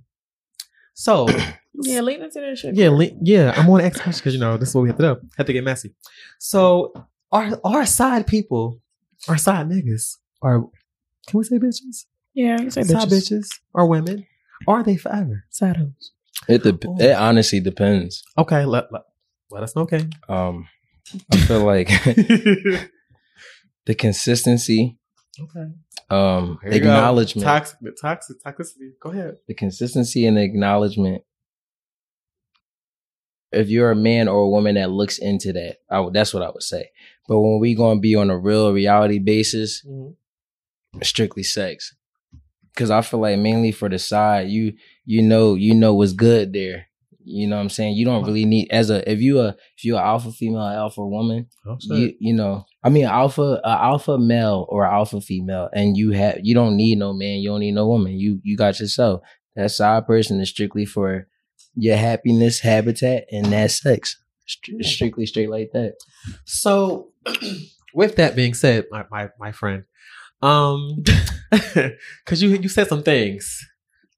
So <coughs> Yeah, lean into that shit. yeah, le- yeah, I'm on to ask questions because you know this is what we have to do. Have to get messy. So our our side people, our side niggas, are can we say bitches? Yeah, you say Side bitches. bitches or women? Are they forever? Side hoes. It dep- it honestly depends. Okay, let, let, let us know, okay. Um, I feel like <laughs> the consistency, okay. um, Here acknowledgement, Toxic, toxic, toxicity. Go ahead. the consistency and the acknowledgement. If you're a man or a woman that looks into that, I that's what I would say. But when we gonna be on a real reality basis, strictly sex, because I feel like mainly for the side, you you know you know what's good there. You know what I'm saying? You don't really need as a if you a if you a alpha female, alpha woman, Oh, you you know i mean alpha a alpha male or alpha female and you have you don't need no man you don't need no woman. You you got yourself. That side person is strictly for your happiness habitat and that sex. Str- strictly straight like that. So, <clears throat> with that being said, my my, my friend, um, <laughs> because you you said some things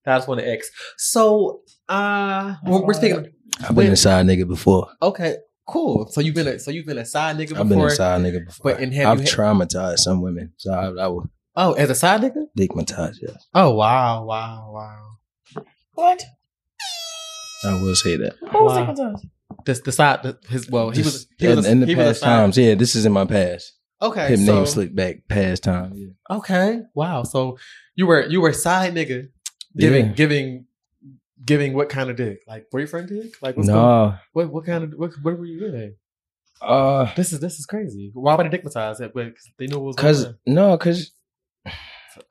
that I just want to ask. So, uh, we're, we're speaking. i've been a side nigga before Okay, cool. So you've been a so you've been a side nigga before. i've been a side nigga before But in i've you had- traumatized some women so i, I will Oh, as a side nigga. digmatize yeah Oh wow, wow, wow. What? i will say that Who was Wow. taking times? This the side the, his well he was Just he was in, a, in the he was a past times yeah this is in my past Okay, hip so, name slick back past time yeah. Okay, wow. So you were you were side nigga giving Yeah. giving giving what kind of dick? Like boyfriend dick? Like what's going, no what what kind of what what were you giving? uh This is this is crazy. Why would they dickmatize it? But they knew what was Cause going no, cause on.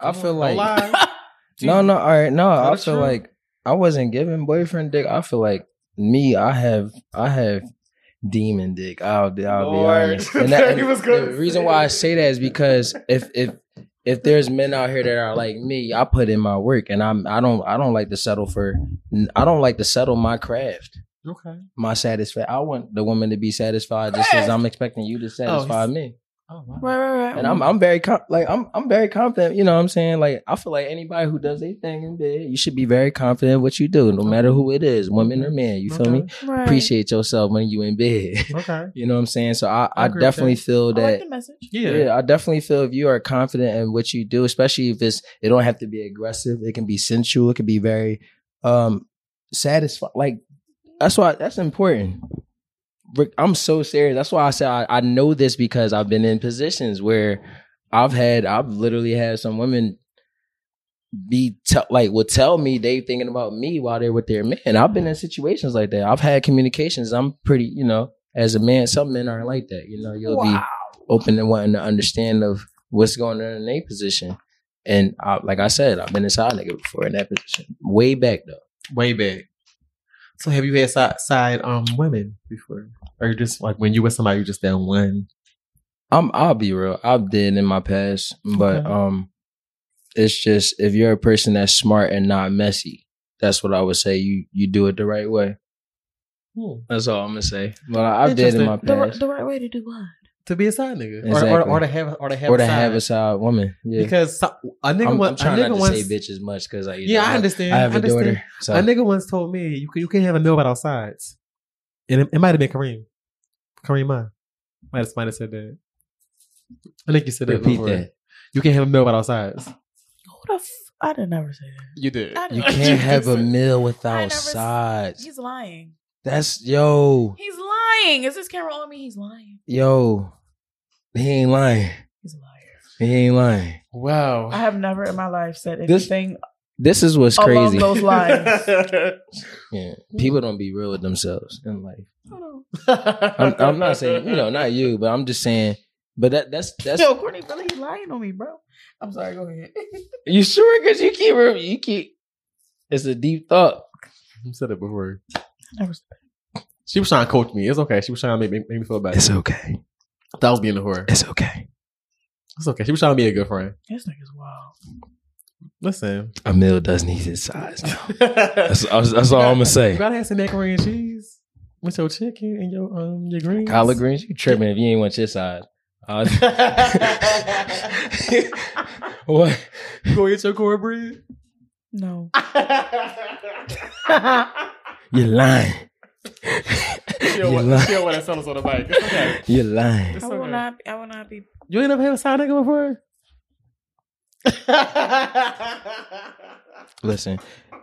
I feel like <laughs> <laughs> no, no, all right, no. I feel truth. like I wasn't giving boyfriend dick. I feel like me, I have, I have demon dick. I'll, I'll be honest. <laughs> And, that, and the reason why I say that is because if if if there's men out here that are like me, I put in my work, and I'm I don't I don't like to settle for I don't like to settle my craft. Okay. My satisfy. I want the woman to be satisfied just as I'm expecting you to satisfy he's- me. Oh wow. Right, right, right. And I'm I'm very com- like I'm I'm very confident. You know what I'm saying? Like I feel like anybody who does their thing in bed, you should be very confident in what you do, no matter who it is, women or men. You feel me? right. Appreciate yourself when you in bed. Okay. <laughs> you know what I'm saying? So I, I I, definitely that. feel I that like the message. Yeah. yeah. I definitely feel if you are confident in what you do, especially if it's it don't have to be aggressive. It can be sensual. It can be very um satisfied. Like that's why that's important. Rick, I'm so serious. That's why I say I, I know this because I've been in positions where I've had I've literally had some women be te- like will tell me they thinking about me while they're with their man. I've been in situations like that. I've had communications. I'm pretty, you know, as a man, some men aren't like that. You know, you'll be open and wanting to understand of what's going on in their position. And I, like I said, I've been a side nigga before in that position. Way back though. Way back. So have you had side, side um women before? Or you just like when you with somebody you just that one? I'm I'll be real. I've did in my past, but Okay. um it's just if you're a person that's smart and not messy, that's what I would say. You you do it the right way. Hmm. That's all I'm gonna say. But I, I've did in my past. the right way to do what? To be a side nigga. Or, or, or to have or to have or a side. have a side woman. Yeah. Because so, a nigga I'm, once I'm trying a nigga not to once, say bitch as much because I Yeah, know, I have- understand. I have I a understand. daughter. So A nigga once told me you can, you can't have a meal without sides. And it, it might have been Kareem. Kareem Munn. Might have, might have said that. I think you said that repeat before. that. You can't have a meal without sides. Who the f- I did never say that. You did. I You didn't- can't have a meal I without never s- sides. He's lying. That's yo, He's lying. Is this camera on me? He's lying. yo. He ain't lying. He's a liar. He ain't lying. Wow. I have never in my life said This- anything This is what's along crazy. those lines. <laughs> Yeah. People don't be real with themselves in life. I'm, I'm not saying, you know, not you, but I'm just saying, but that that's that's Yo, Courtney really he's lying on me, bro. I'm sorry. Go ahead. <laughs> you sure because you keep re- you keep it's a deep thought. You said it before. I never said. She was trying to coach me. It's okay. She was trying to make, make, make me feel bad. It's okay. that was being a whore. It's okay. It's okay. She was trying to be a good friend. This nigga's wild. Listen. A meal does need its size. that's, <laughs> That's, that's, that's all I'm gonna say. You gotta have some macaroni and cheese with your chicken and your um your greens. Collard greens, you tripping if you ain't want your side. <laughs> Uh, <laughs> what? You go get your cornbread. No. You're lying. She You're don't want lying. she don't want to sell us on the mic. It's okay. You're lying. It's I will okay. not. I will not be. You ain't never had a side nigga before? <laughs> Listen,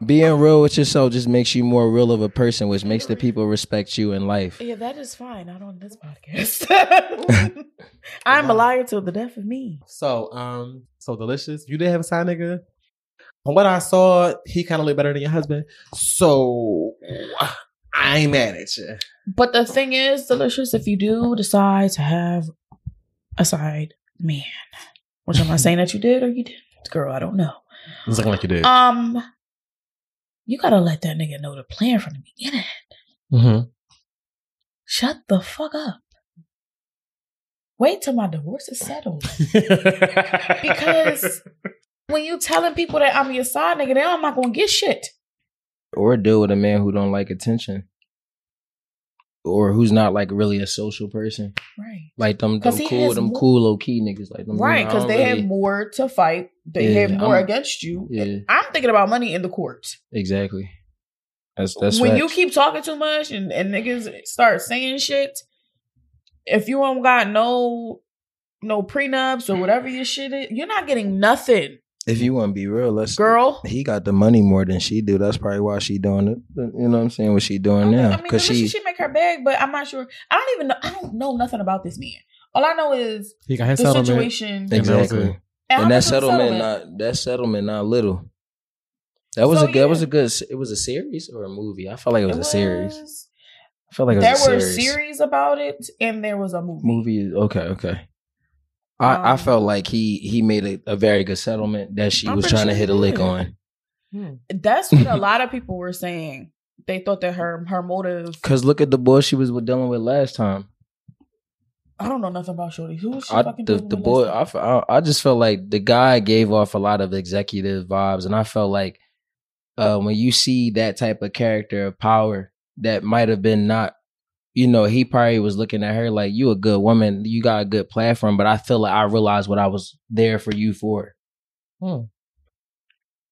being real with yourself just makes you more real of a person, which makes the people respect you in life. Yeah, that is fine. Not on this podcast. <laughs> I'm a liar till the death of me. So, um, so Deelishis. You did have a side nigga. From what I saw, he kind of looked better than your husband. So, I ain't mad at you. But the thing is, Deelishis. If you do decide to have a side man, which I'm not saying that you did or you didn't, girl. I don't know. It's looking like you did. Um, you gotta let that nigga know the plan from the beginning. mm-hmm. Shut the fuck up. Wait till my divorce is settled. Because <laughs> when you telling people that I'm your side nigga, then I'm not gonna get shit. Or deal with a man who don't like attention. Or who's not like really a social person. Right. Like them, them cool, them more- cool low key niggas. Like them, Right, because don't they really- have more to fight. They Yeah, have more I'm- against you. Yeah, I'm thinking about money in the courts. exactly. That's that's when facts. you keep talking too much and, and niggas start saying shit, if you don't got no no prenups or whatever your shit is, you're not getting nothing, if you mm-hmm. want to be real, let's girl. He got the money more than she do. That's probably why she doing it. You know what I'm saying? What she doing now? I mean, Because she, she, she make her bag, but I'm not sure. I don't even know. I don't know nothing about this man. All I know is he got his the settlement. situation. exactly. And And that was the settlement, not that settlement, not little. That was So, a good. That was a good. It was a series or a movie. I felt like it was It a series. I felt like it there was a were series. series about it, and there was a movie. Movie. Okay. Okay. I, I Um, felt like he he made a, a very good settlement that she I'm was trying to hit a lick did. on. That's what a lot of people were saying. They thought that her her motive. <laughs> Cause look at the boy she was dealing with last time. I don't know nothing about Shorty. Who was she I, fucking the the boy, I? I I just felt like the guy gave off a lot of executive vibes, and I felt like uh, when you see that type of character of power, that might have been not, you know, he probably was looking at her like you a good woman, you got a good platform, but I feel like I realized what I was there for you for. Hmm.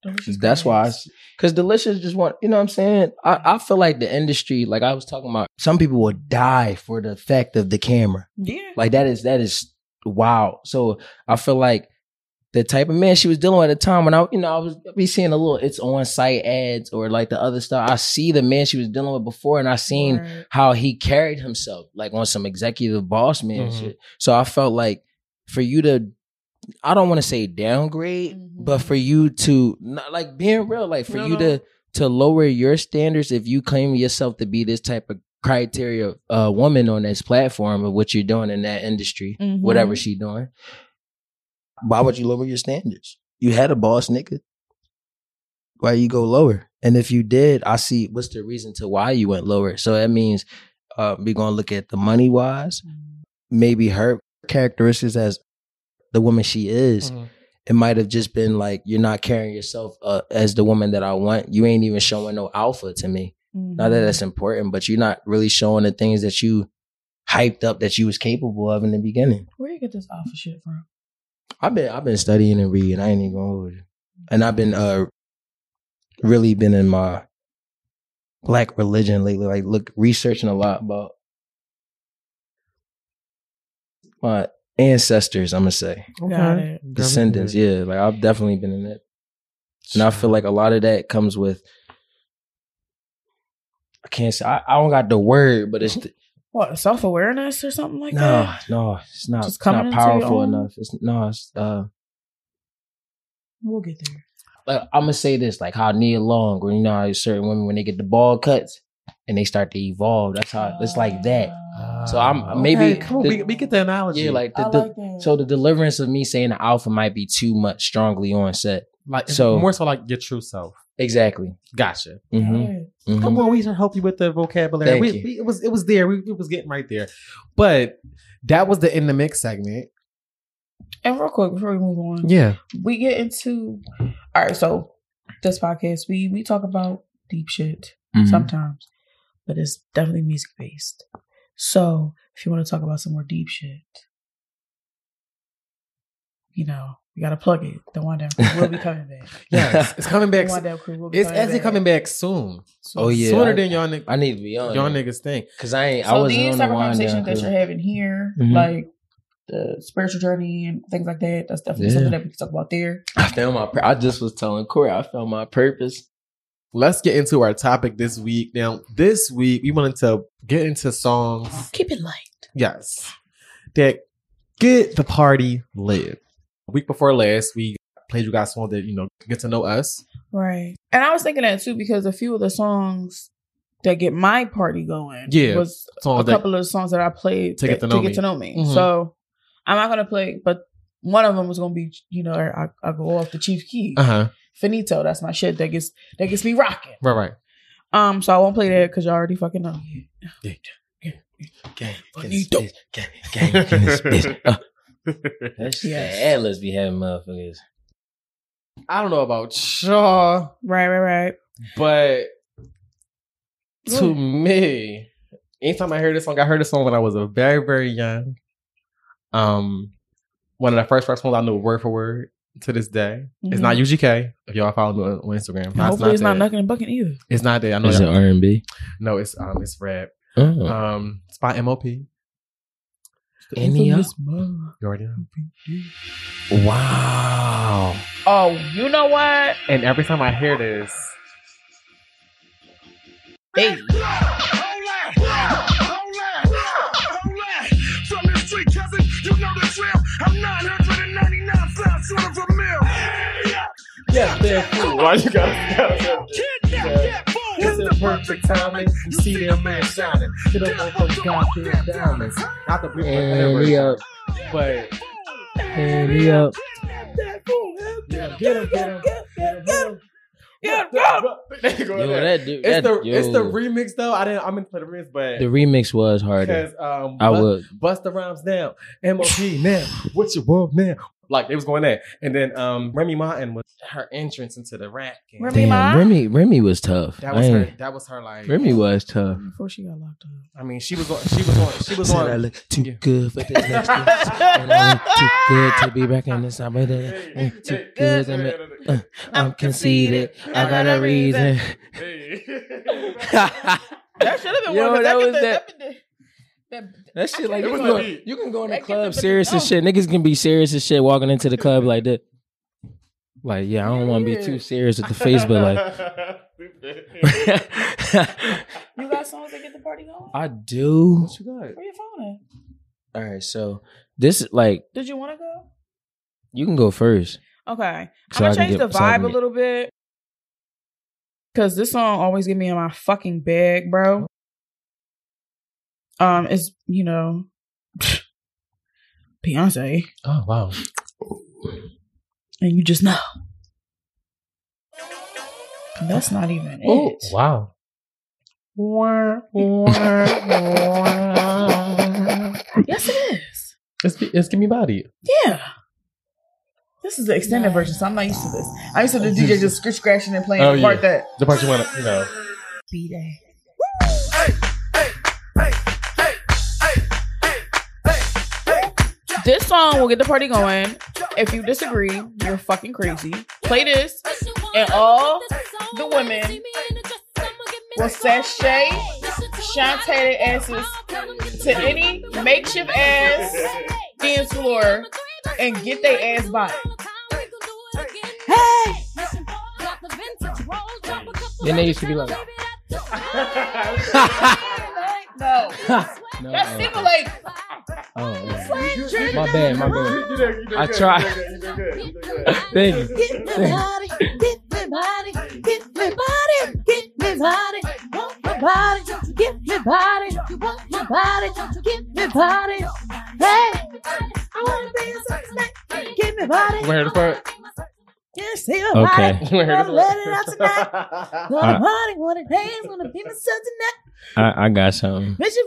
Deelishis That's why, because Deelishis just want, you know what I'm saying? I, I feel like the industry, like I was talking about, some people will die for the effect of the camera. Yeah. Like that is that is wow. So I feel like the type of man she was dealing with at the time when I you know I was be seeing a little it's on site ads or like the other stuff. I see the man she was dealing with before and I seen Right. how he carried himself like on some executive boss man Mhm. shit. So I felt like for you to I don't want to say downgrade, Mhm. but for you to not like being real, like for No, you no. to to lower your standards if you claim yourself to be this type of criteria uh woman on this platform of what you're doing in that industry, Mhm. whatever she doing. Why would you lower your standards? You had a boss nigga. Why you go lower? And if you did, I see what's the reason to why you went lower. So that means uh, we're gonna look at the money wise, maybe her characteristics as the woman she is. Mhm. It might have just been like you're not carrying yourself uh, as the woman that I want. You ain't even showing no alpha to me. Not that Mhm. that's important, but you're not really showing the things that you hyped up that you was capable of in the beginning. Where you get this alpha shit from? I've been I've been studying and reading. I ain't even gonna hold you. And I've been uh really been in my black religion lately, like look researching a lot about my ancestors, I'm gonna say. Got it. Descendants, yeah. Like I've definitely been in it. And I feel like a lot of that comes with I can't say I, I don't got the word, but it's <laughs> What self awareness or something like no, that? no, no, it's not Just it's not coming powerful enough. It's no, it's uh We'll get there. like I'm gonna say this, like how Nia Long, or you know how certain women when they get the ball cuts and they start to evolve. That's how it's like that. So I'm- maybe Okay, come on, the- we, we get the analogy. Yeah, like the, I the that. so the deliverance of me saying the alpha might be too much strongly on set. like so- more so like your true self. Exactly. Gotcha. Got hmm it. Come on, we should help you with the vocabulary. Thank We, you. we, it was it was there. We, it was getting right there. But that was the in the mix segment. And real quick before we move on, Yeah. we get into all right. So this podcast, we we talk about deep shit Mm-hmm. sometimes, but it's definitely music based. So if you want to talk about some more deep shit, you know, You gotta plug it. The one down crew <laughs> will be coming back. Yes, it's coming back. one soon. down crew will be It's coming actually back. coming back soon. Oh, yeah, sooner I- than y'all niggas. I need to be on Y'all niggas think. Cause I ain't. I So wasn't these on type of conversations that you're having here, Mhm. like the spiritual journey and things like that, that's definitely Yeah. something that we can talk about there. I found my. pur- I just was telling Corey. I found my purpose. Let's get into our topic this week. Now, this week we wanted to get into songs. Keep it light. Yes, that get the party lit. Week before last, we played you guys songs that you know get to know us. Right. And I was thinking that too because a few of the songs that get my party going Yeah, was a that- couple of songs that I played To get to know me. to know me. Mhm. So I'm not gonna play, but one of them was gonna be, you know, I, I go off the Chief Keef. Uh huh. Faneto, that's my shit that gets that gets me rocking. Right, right. Um, so I won't play that because you already fucking know. Gang, Faneto. gang, gang, gang, this bitch. <laughs> That shit, Yes. the Atlas be having motherfuckers. I don't know about y'all, Right, right, right. but to ahead. me, anytime I hear this song, I heard this song when I was a very, very young. Um, one of the first first ones I knew word for word to this day. It's Mhm. not UGK. If y'all follow me on, on Instagram, No, hopefully it's not that. knucking and bucking either. It's not that. I know. it's it y'all- R and B? No, it's um, it's rap. Oh. Um, it's by MOP. Any uh, up? You already know. Wow. Oh, you know what? And every time I hear this, Hey, From the street, cousin, you know the drill. I'm 999 pounds short of a mill. yeah, therefore, why you gotta? <laughs> Kidnap that fool. It's the perfect timing. You see them man shining. Get up on those goddamn diamonds. Not the blue, Ante Up. but Ante Up. yeah, get him, get him, get him, get him. Yeah, <laughs> Yo, that dude. It's that, the yo, it's the remix though. I didn't. I'm into the remix, but the remix was harder. because um, I Bust- would. bust the rhymes down. MOP now. What's your world now? Like it was going there, and then um, Remy Martin was her entrance into the rap. game. Remy Damn, Ma? Remy. Remy was tough. That I was her. ain't- That was her. Like Remy was tough. before she got locked up. I mean, she was going. She was going. She was Said I on. look too Yeah. good for this next bitch. <laughs> And I look too good to be back in this. I'm too good to make. Uh, I'm conceited. I got a reason. <laughs> <laughs> That should have been Yo, one. 'cause that get was the- that- the- that- That shit like you was can, go, you can go in the club serious as shit. Niggas can be serious as shit walking into the club like that. Like, yeah, I don't want to be too serious with the <laughs> face, but like, You got songs that get the party going? I do. What you got? Where your phone at? All right, so this is like Did you want to go? you can go first. Okay. So I'm gonna change get- the so I vibe can a little bit. Cause this song always get me in my fucking bag, bro. Um, it's you know <sighs> Beyonce, Oh wow. and you just know. That's not even it. Oh it. wow. Yes, it is. It's it's give me body. Yeah. This is the extended version, so I'm not used to this. I used to the DJ just scratching and playing Oh, the part yeah. that The part you want to, you know. B Day. This song will get the party going. If you disagree, you're fucking crazy. Play this, and all the women will sashay Shantae their asses to any makeshift ass dance floor and get their ass by. Hey! Then they used to be like, <laughs> No, no, that's <laughs> no. Timberlake. Oh, yeah. my bad, my bad. I tried. Thank you. Get me body, get me body, get me body, get me body, want my body, get me body, you want my body, get me body. Hey, I wanna be a sex night, get me body. Where the part? Yeah, see my Okay. body, wanna let out tonight. <laughs> Wanna party, wanna dance, wanna be myself tonight. I, I got something. Miss your.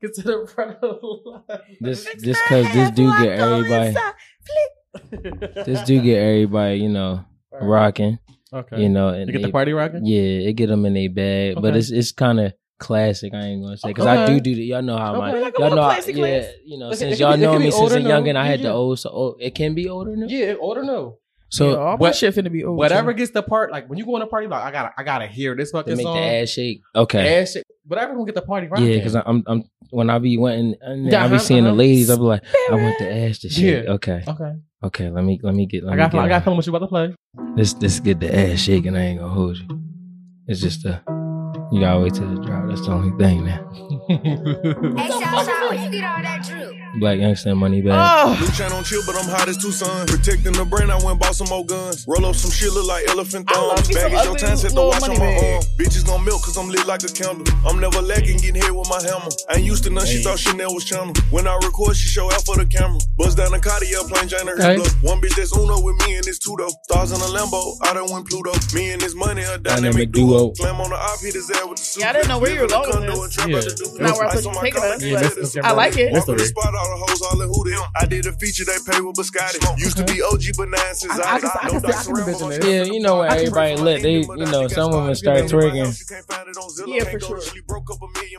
Get to the front of the line. This fix this cause this dude get everybody. This dude get everybody, you know, rocking. Okay. You know, and You get the party rocking? Yeah, it get them in a bag, but it's it's kind of classic. I ain't gonna say because I do do the. Y'all know how my like y'all know. I, yeah, you know, It since it y'all it know can me since a youngin, I had the old. So oh, it can be older now. Yeah, older no. So yeah, all my what, shit finna be over. Whatever gets the part, like when you go in a party, like I gotta, I gotta hear this to fucking make song. the ass shake. Okay. ass shit. Whatever gonna get the party right. Yeah, because I'm, I'm when I be wanting, and I Uh-huh, be seeing the uh-huh. ladies, I be like, I want the ass to shake. Yeah. Okay, Okay. okay, let me let me get. Let I me got, get I got on. feeling what you about to play. This this get the ass shaking. I ain't gonna hold you. It's just a you gotta wait till the drop. That's the only thing, man. Hey, Shaw Shaw, where you get all that drip? Black youngster money bag. Oh, Blue chain on chill, but I'm hot as Tucson. Protecting the brain, I went bought some more guns. Roll up some shit, look like elephant thumbs. me some Baggage your time, set the watch on my bag. arm. Bitches gon' milk, cause I'm lit like a candle. I'm never lacking, getting hit with my hammer. I ain't used to none, she thought Chanel was channel. When I record, she show out for the camera. Buzz down the Cartier, plain Jane her Okay. One bitch that's Uno with me and it's two though. Stars in a Lambo, I done win Pluto. Me and this money, a Dynamic dynamic, duo. duo. Slam on the op, hit his ass with the suit. Yeah, I didn't know where you were going with this. and trap out the Yeah. Duke. Not where I Ice thought on you my taking us, get but letters. I like it. Walk on the spot, all the hoes holler who them. I did a feature, they pay with Biscotti. Used to be OG, but now since I- I I, can- I can I can envision it. Yeah, you know when everybody lit, they you know some women start twerking. Yeah, for sure.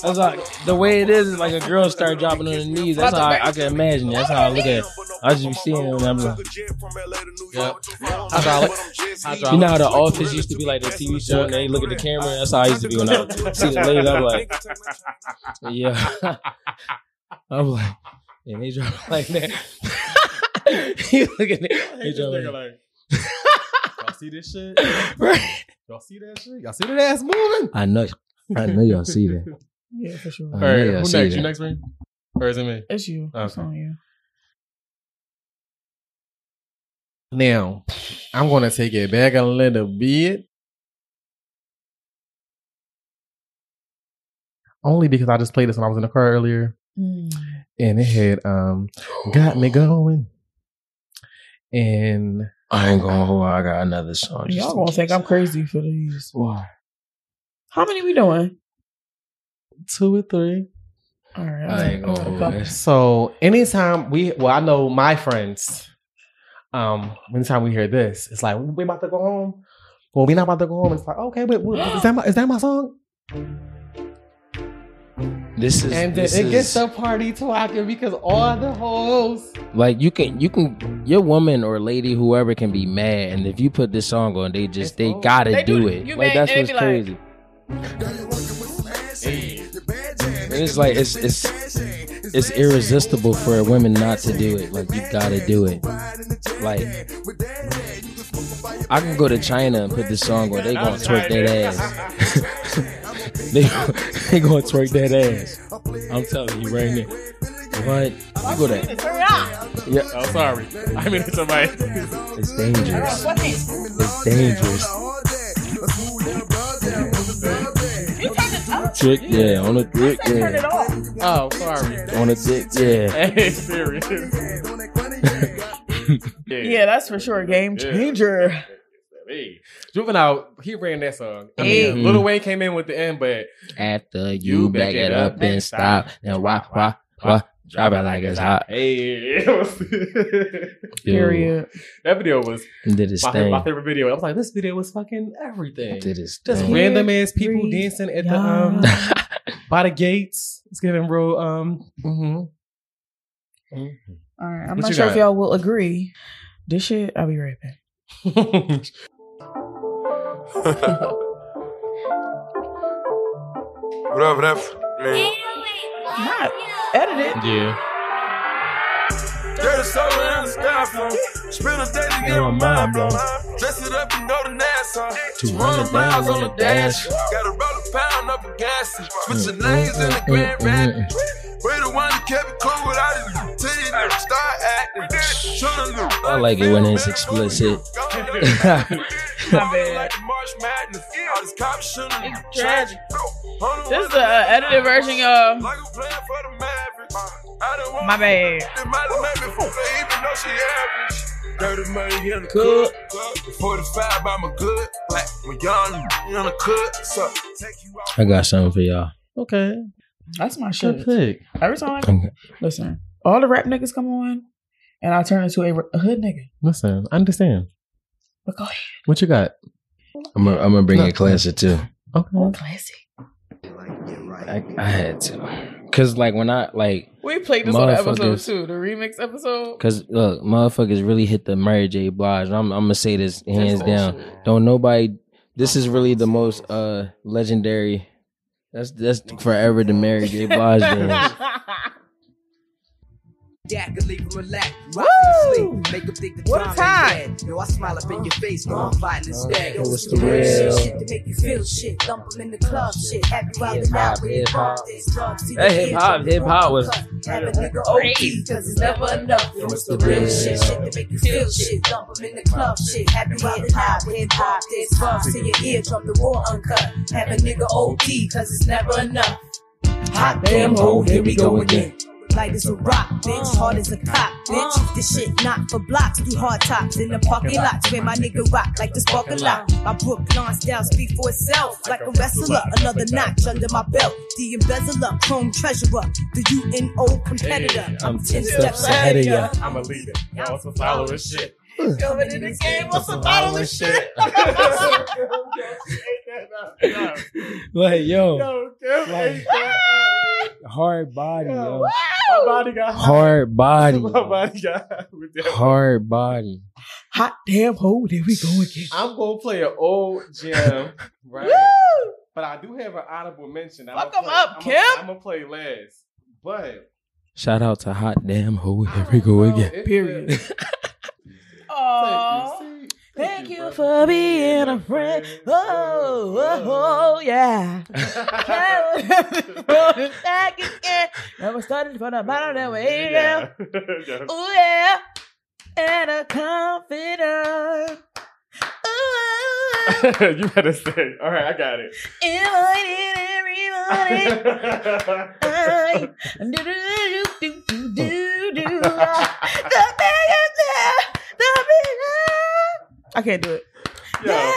That's like the way it is. is Like a girl start dropping on her knees. That's how I, I can imagine. it. That's how I look at. it. I just be seeing it and I'm like, Yeah. Hydraulic. Hydraulic. you know how the office used to be like the TV show and they look at the camera. That's how I used to be when I see the ladies. I'm like, yeah. <laughs> I'm like, and they drop <laughs> like that. <laughs> you look at it. They drop like, Y'all see this shit? right. Y'all see that shit? Y'all see that ass moving? I know. I know y'all see that. yeah, for sure. I All know right, y'all who next? that. You next, man? Or is it me? It's you. It's Okay. on you. Now, I'm gonna take it back a little bit. Only because I just played this when I was in the car earlier. Mm. and it had um got me going. And I ain't gonna hold. I got another song. Y'all gonna think I'm crazy for these. Why? How many we doing? two or three. All right. I ain't gonna hold. couple. that. So anytime we well, I know my friends, um, anytime we hear this, it's like we about to go home. Well, we not about to go home. It's like, okay, wait, what, is that my is that my song? This is And this it gets the party talking because all the hoes. like you can you can your woman or lady whoever can be mad and if you put this song on they just It's they over. gotta They do do- it. like that's what's like- crazy. It's like it's it's it's irresistible for women not to do it. Like you gotta do it. Like I can go to China and put this song on. They gonna twerk their ass <laughs> <laughs> they <laughs> they gonna twerk that ass I'm telling you right now what you go to yeah I'm Oh, sorry. I mean, somebody. it's dangerous it's dangerous Trick, yeah, on a dick, Turn it yeah, off. Oh, sorry. on a dick, yeah. Hey, serious. Yeah, that's for sure game changer. Hey. Juvenile, he ran that song. I Hey. mean, Lil Wayne came in with the end, but After you back it up and stop, and wah wah wah, drop it like it's hot. hey, <laughs> Period. that video was Did his my, favorite- thing. my favorite video. I was like, this video was fucking everything. Did his Just thing. random ass people Every dancing at the um <laughs> <laughs> by the gates. It's giving real um. mhm. All right. I'm What not sure got? if y'all will agree. This shit, I'll be right back. Whatever that mean. Not edited. yeah. Dirty soul in the styrofoam. Spend a day to get my mind blown. Dress it up and go to Nassau. 200 miles on the dash. Got a roll a pound up a gas. Mm, Switching mm, lanes in the mm, Grand Rapids. We the one that kept it cool without it. Till you start acting. I like it when it's explicit. <laughs> It's tragic. This is the uh, edited version, y'all. My bad. Dirty money in the cook. 45 by my good. Black, my young, in the cook. So, take you out. I got something for y'all. Okay. That's my Good shit. pick. Every time, I, Okay. listen, all the rap niggas come on, and I turn into a, a hood nigga. Listen, I understand. But go ahead. What you got? I'm gonna I'm bring No. a classic too. Okay. Classic. I, I had to, cause like when I like, We played this on the episode Motherfuckers. too, the remix episode. cause look, motherfuckers really hit the Mary J. Blige. I'm, I'm gonna say this hands down. Don't nobody. This is really the most uh legendary. That's that's forever the Mary J. Blige. <laughs> Dak and leave him relax. Woo! Rock and sleep. Make him think the What a drama time. ain't dead. Yo, I smile up in your face, no, I'm fighting instead. Yo, what's the real? Shit to make you feel shit. Dump 'em in the club shit. Have you out Hip and out with hip hop. There's drugs in That your hip hop, hip hop from was- the. Have a nigga OD, cause it's never enough. Yo, it's the real shit. Shit to make you feel shit. Dump 'em in the club shit. Have you out and out with hip hop. There's drugs in your ear, drum the war uncut. Have a nigga OD, cause it's never enough. Hot damn ho, here we go again. Light as a rock, bitch. Uh. Hard as a cop, bitch. Uh. This shit not for blocks, do hard tops in the parking lots where my nigga rock like this parking lot. My Brooklyn style speak for itself like a wrestler. Another notch under my belt. The embezzler, chrome treasurer, the UNO competitor. I'm ten steps ahead of ya. I'm a leader. Y'all some followers shit. Coming in the game, what's the bottle of shit? <laughs> <laughs> Like yo, Yo, Like- hard body, yo, My <laughs> body got hard body, My body got with that. hard body. Hot damn ho, there we go again. I'm gonna play an old jam, <laughs> right? Woo! But I do have an honorable mention. Fuck 'em up, Kim. I'm gonna play last, but Shout out to hot damn ho. Here we go again. Period. <laughs> Aww. Thank Thank you for being a friend. Oh, oh, oh yeah. Back again. Never started from the bottom, then we yeah. Oh yeah. And a confidant. Ooh, you better say. All right, I got it. invited everybody. Do do do do do do do. The biggest, the biggest. I can't do it. Yo, Yeah,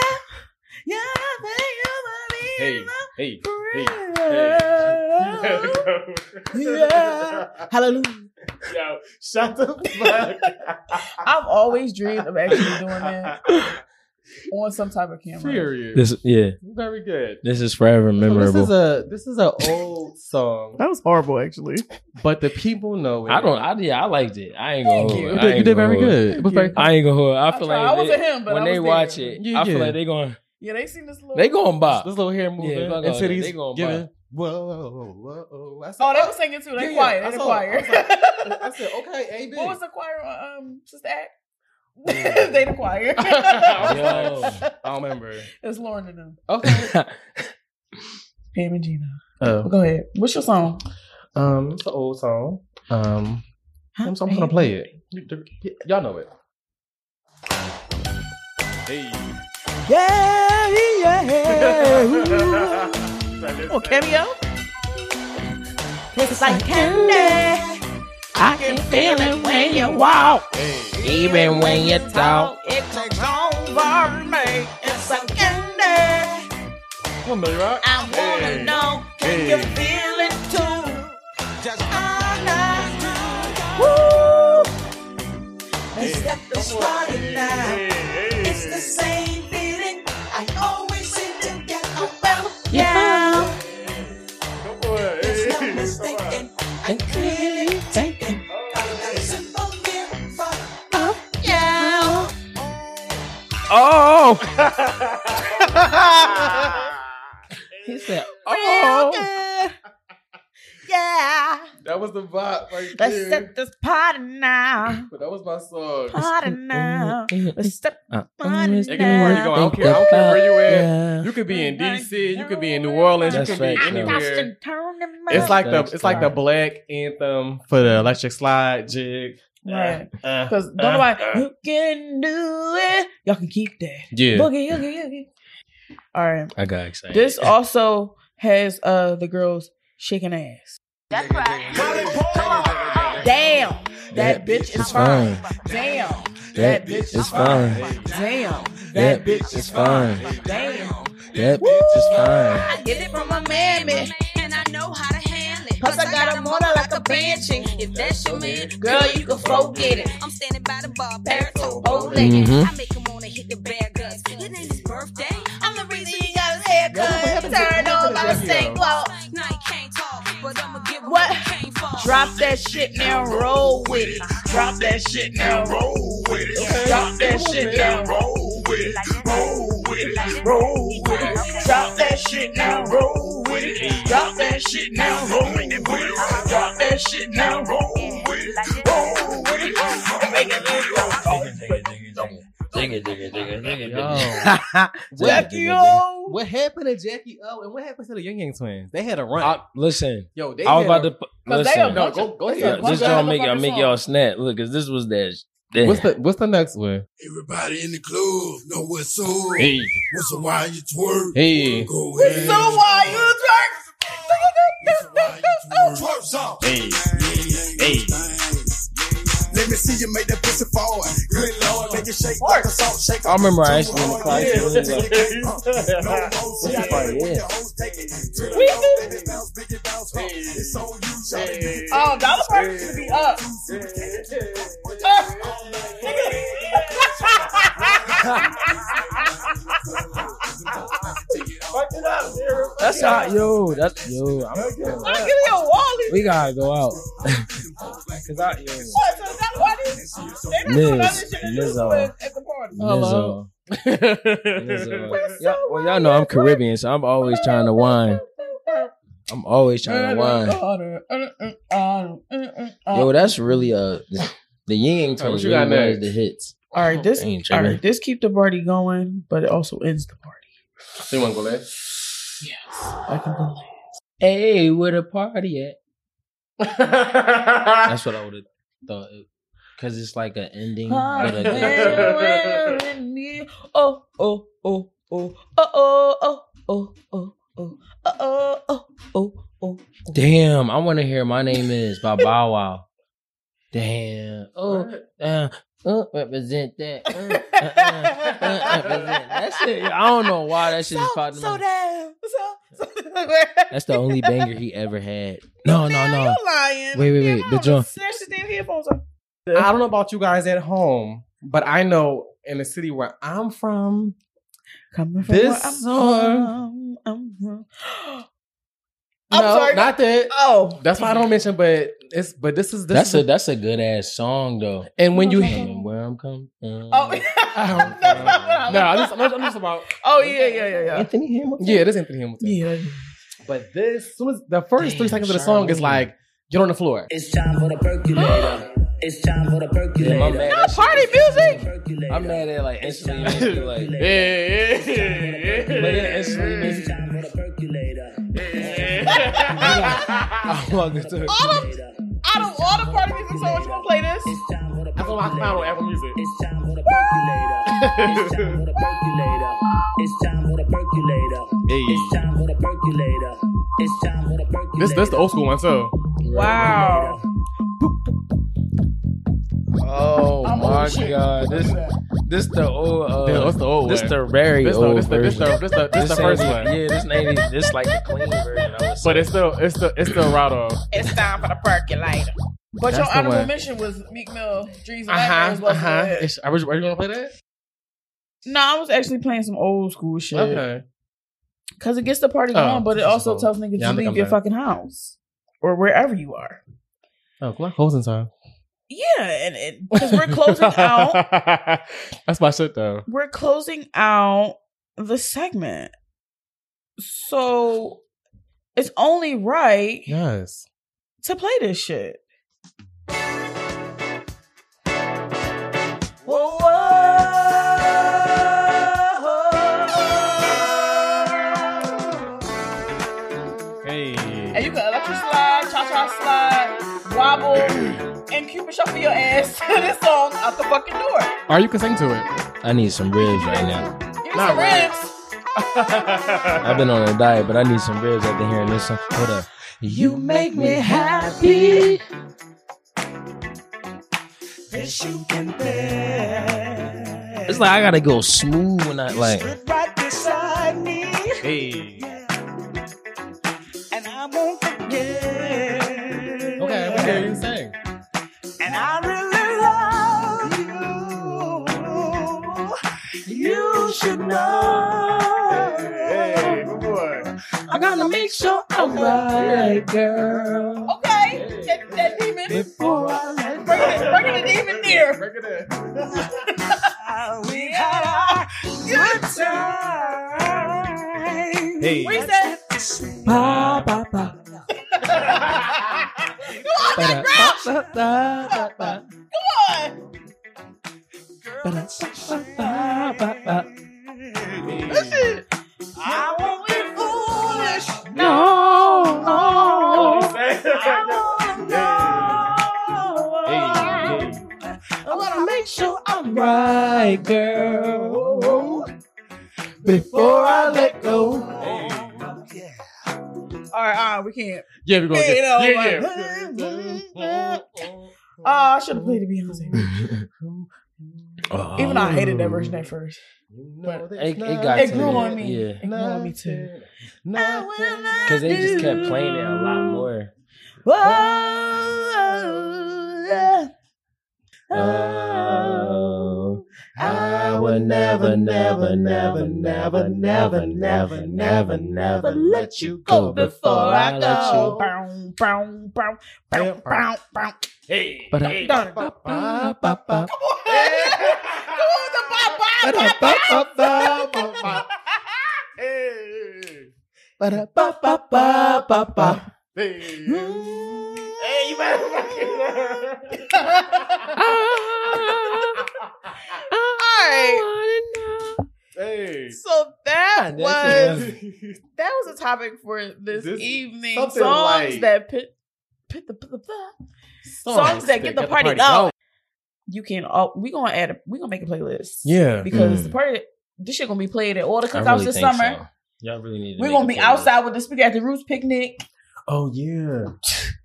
yeah, thank you for being hey, hey, hey, <laughs> hey. Yeah. Hallelujah. Yo, shut the fuck. <laughs> I've always dreamed of actually doing that <laughs> on some type of camera. Period. This yeah, Very good. this is forever So memorable. This is a this is an old song, That was horrible, actually. but the people know it. I don't. I yeah, I liked it. I ain't gonna. Thank hold you. it. You did, you ain't did gonna very good. It was very. I ain't gonna hold. it. I I feel tried. like I they- wasn't him, but when I they was watch it, Yeah, I feel yeah. like they going Yeah, they seen this little. they going bop. This little hair moving Yeah, fuck and all that. titties They gonna giving. buy. Whoa, whoa, whoa, whoa. I said, Oh, they were singing too. They Yeah, yeah. quiet. I They the saw- choir. I like- I said, okay, AB. what was the choir on um, Sister Act? <laughs> they the choir. <laughs> <laughs> Yo. I don't remember. it's Lauren and them. Okay. Pam and Gina. Oh, Go ahead. What's your song? um, it's an old song. Um, I'm, so I'm gonna play it. You- y- Y'all know it. Hey. Yeah, yeah. Oh, cameo. It's like candy. I can feel it when you walk. Even when you talk. It takes over me. It's like candy. Come on, Millie Rock. I wanna Hey. know, can Hey. you feel it too? Just Woo! Let's get this started now. It's the same feeling I always seem to get about. Yeah. There's no mistaking. I clearly taken. Oh. <laughs> he said, "Oh." Yeah. That was the vibe right Let's there. set this party now. But that was my song. Party now. Let's set Uh, party It can be where you now. going. I don't care. I don't care where you at. Yeah. You could be in DC. You could be in New Orleans. That's you could be anywhere. Turn It's like the it's like the black anthem for the electric slide jig. Right. Uh, Because uh, don't nobody, uh. you can do it. Y'all can keep that. Yeah. Boogie, boogie, boogie. All right. I got excited. This also has uh the girls shaking ass. That's right. Damn. That That bitch is is fine. fine. Damn. That bitch is fine. Damn. That bitch is fine. Damn. That bitch is fine. I get it from my mammy. And I know how to handle it. Plus I got a motor like. If that's your man, Girl, you can forget it. I'm standing by the bar, Barefoot, bow legged. I make him wanna hit the bare guts. It ain't his birthday. I'm the reason He got his hair cut. Turn on by the same glow. Now he can't Drop that shit now, roll with it. Drop that shit now, roll with it. Drop that shit now, roll with it. Roll with it. Roll with it. Drop that shit now, roll with it. Drop that shit now, roll with it. Drop that shit now, roll with it. Roll with it. Make it Digga, digga, digga, digga, Yo. Jackie O. What happened to Jackie O and what happened to the Ying Yang twins? They had a run. I, listen, Yo, they I was had about a- to pu- Cause they listen. a bunch No, of- go- go they ahead. a bunch This of gonna make y'all motherfucking make y'all songs. snap. Look, cause this was that. What's the What's the next one? Everybody in the club know what's up. Hey, What's up while you twerk? Hey. Go What's ahead. so why you Twerk some. hey, Hey. Let me see you make that pussy forward. Good lord, make it shake like a salt shaker. I remember I actually in the class. Yeah. it was like- No part, <laughs> yeah. Oh, dollar price should be up. <laughs> <laughs> That's how, yo, that's yo. I'm, I'm giving you a Wally. we gotta go out. Cause I, yo, What? So that's why they they not doing Miz, other shit than this Mizzo. at at the party. Lizzo, Lizzo. <laughs> Yeah, well, y'all know I'm Caribbean, so I'm always trying to whine. I'm always trying to whine. Yo, that's really a the Ying Alright, what Twins you really got was the hits. All right, this I ain't all tripping. right, this keep the party going, but it also ends the party. So you want to go last? Yes, I can go. Last. Hey, where the party at? <laughs> That's what I would have thought. Cause it's like an ending, but a good. Oh, oh, oh, oh, oh, oh, oh, oh, oh, oh, oh, oh, oh, oh. Damn, I want to hear my name is by Bow Wow. Damn. Oh, uh, uh, represent that. Uh, uh, uh, uh, <laughs> represent. That shit. I don't know why that shit just popped in my So damn. So, so <laughs> That's the only banger he ever had. No, no, no. You lying? Wait, wait, wait. no, The joint. Snatch his damn headphones off. I don't know about you guys at home, but I know in the city where I'm from, Coming from This where I'm song- from, I'm from. <gasps> I'm no, sorry. not that. Oh, That's why I don't mention, but it's but this is this That's is a that's a good ass song though. and when you Coming where I'm coming oh, from. <laughs> oh. <laughs> That's That's not what I no, I'm was- just, I'm just, I'm just about <laughs> Oh yeah, yeah, yeah, yeah. Anthony Hamilton. yeah, this Anthony Hamilton. Yeah. But this, soon as the first three Damn, seconds of the song is like, get on the floor. It's time for the percolator. <gasps> It's time for the Damn, I'm percolator. mad. Not party music. I'm mad at like instantly make me like. Yeah, yeah, But it instantly It's time for the percolator. I walk into the All of, out of all the party music songs, you gonna play this? It's time for the That's what I found on Apple Music. It's time for the percolator. It's time for the percolator. It's time for the percolator. It's time for the percolator. It's time for the percolator. This this the old school one too. Wow. Oh I'm my shit. god, this this the old uh, Yeah, what's the old this one? the very This old the this version. the this the this the ain't first one. Yeah, this ain't even this like the clean version. I. But it's still it's still it's still raw though. It's time for the percolator. But That's your the honorable one. mention was Meek Mill, Dreams and Uh huh. Nightmares. uh-huh. it? Are you are you gonna play that? No, I was actually playing some old school shit. Okay. Cause it gets the party Oh, going, but it also old. tells niggas Yeah, to leave your back. fucking house or wherever you are. Oh, Clark closing time. Yeah, and because we're closing out. <laughs> That's my shit though. We're closing out the segment, so it's only right Yes. to play this shit. Whoa, and cupid shuffle your ass to <laughs> this song out the fucking door. Or you can sing to it. I need some ribs right now. Give me Not some really. ribs. <laughs> I've been on a diet, but I need some ribs after hearing this song. Hold up. You make me happy. This you can bear. It's like I gotta go smooth when I like. Sit right beside me. Hey. And I won't forget. Okay, we hear you sing. And I really love you. You should know. Hey, good boy. I gotta make sure I'm right, girl. Okay, that, that before I let Bring it, bring it even near. Break it in. Uh, we had our good time. Hey. We said, Ba, ba, ba. <laughs> Ba. on. Ba, ba. I won't be foolish. No, no. I wanna make sure I'm right, girl. Before I let go. All right, all right, we can't. Yeah, we're gonna Hey, get. no, Yeah, yeah. <laughs> Oh, I should have played the Beyonce. Oh. <laughs> Even though I hated that version at first. But It, it got it to grew me. on me. Yeah. It grew on me too. Because they just kept playing it a lot more. Oh, I would never, never, never, never, never, never, never, never let you go before I you. Bow, bow, bow, bow, bow, bow. Hey. But hey. I- Done. ba, ba, ba, ba. Come on, the ba. Hey. Ba, da, ba, ba, ba, ba, ba. Hey. Hey, you better right. Hey. So that That was that was a topic for this, This- evening. Songs like- that pit, pit the, pit the, songs that get the party going. going. You can. all we gonna add. A, we gonna make a playlist. Yeah. because Mm. the party. This shit gonna be played at all the cookouts really this summer. so. Y'all really need to We're make gonna a be playlist. outside with the speaker at the roots picnic. Oh yeah.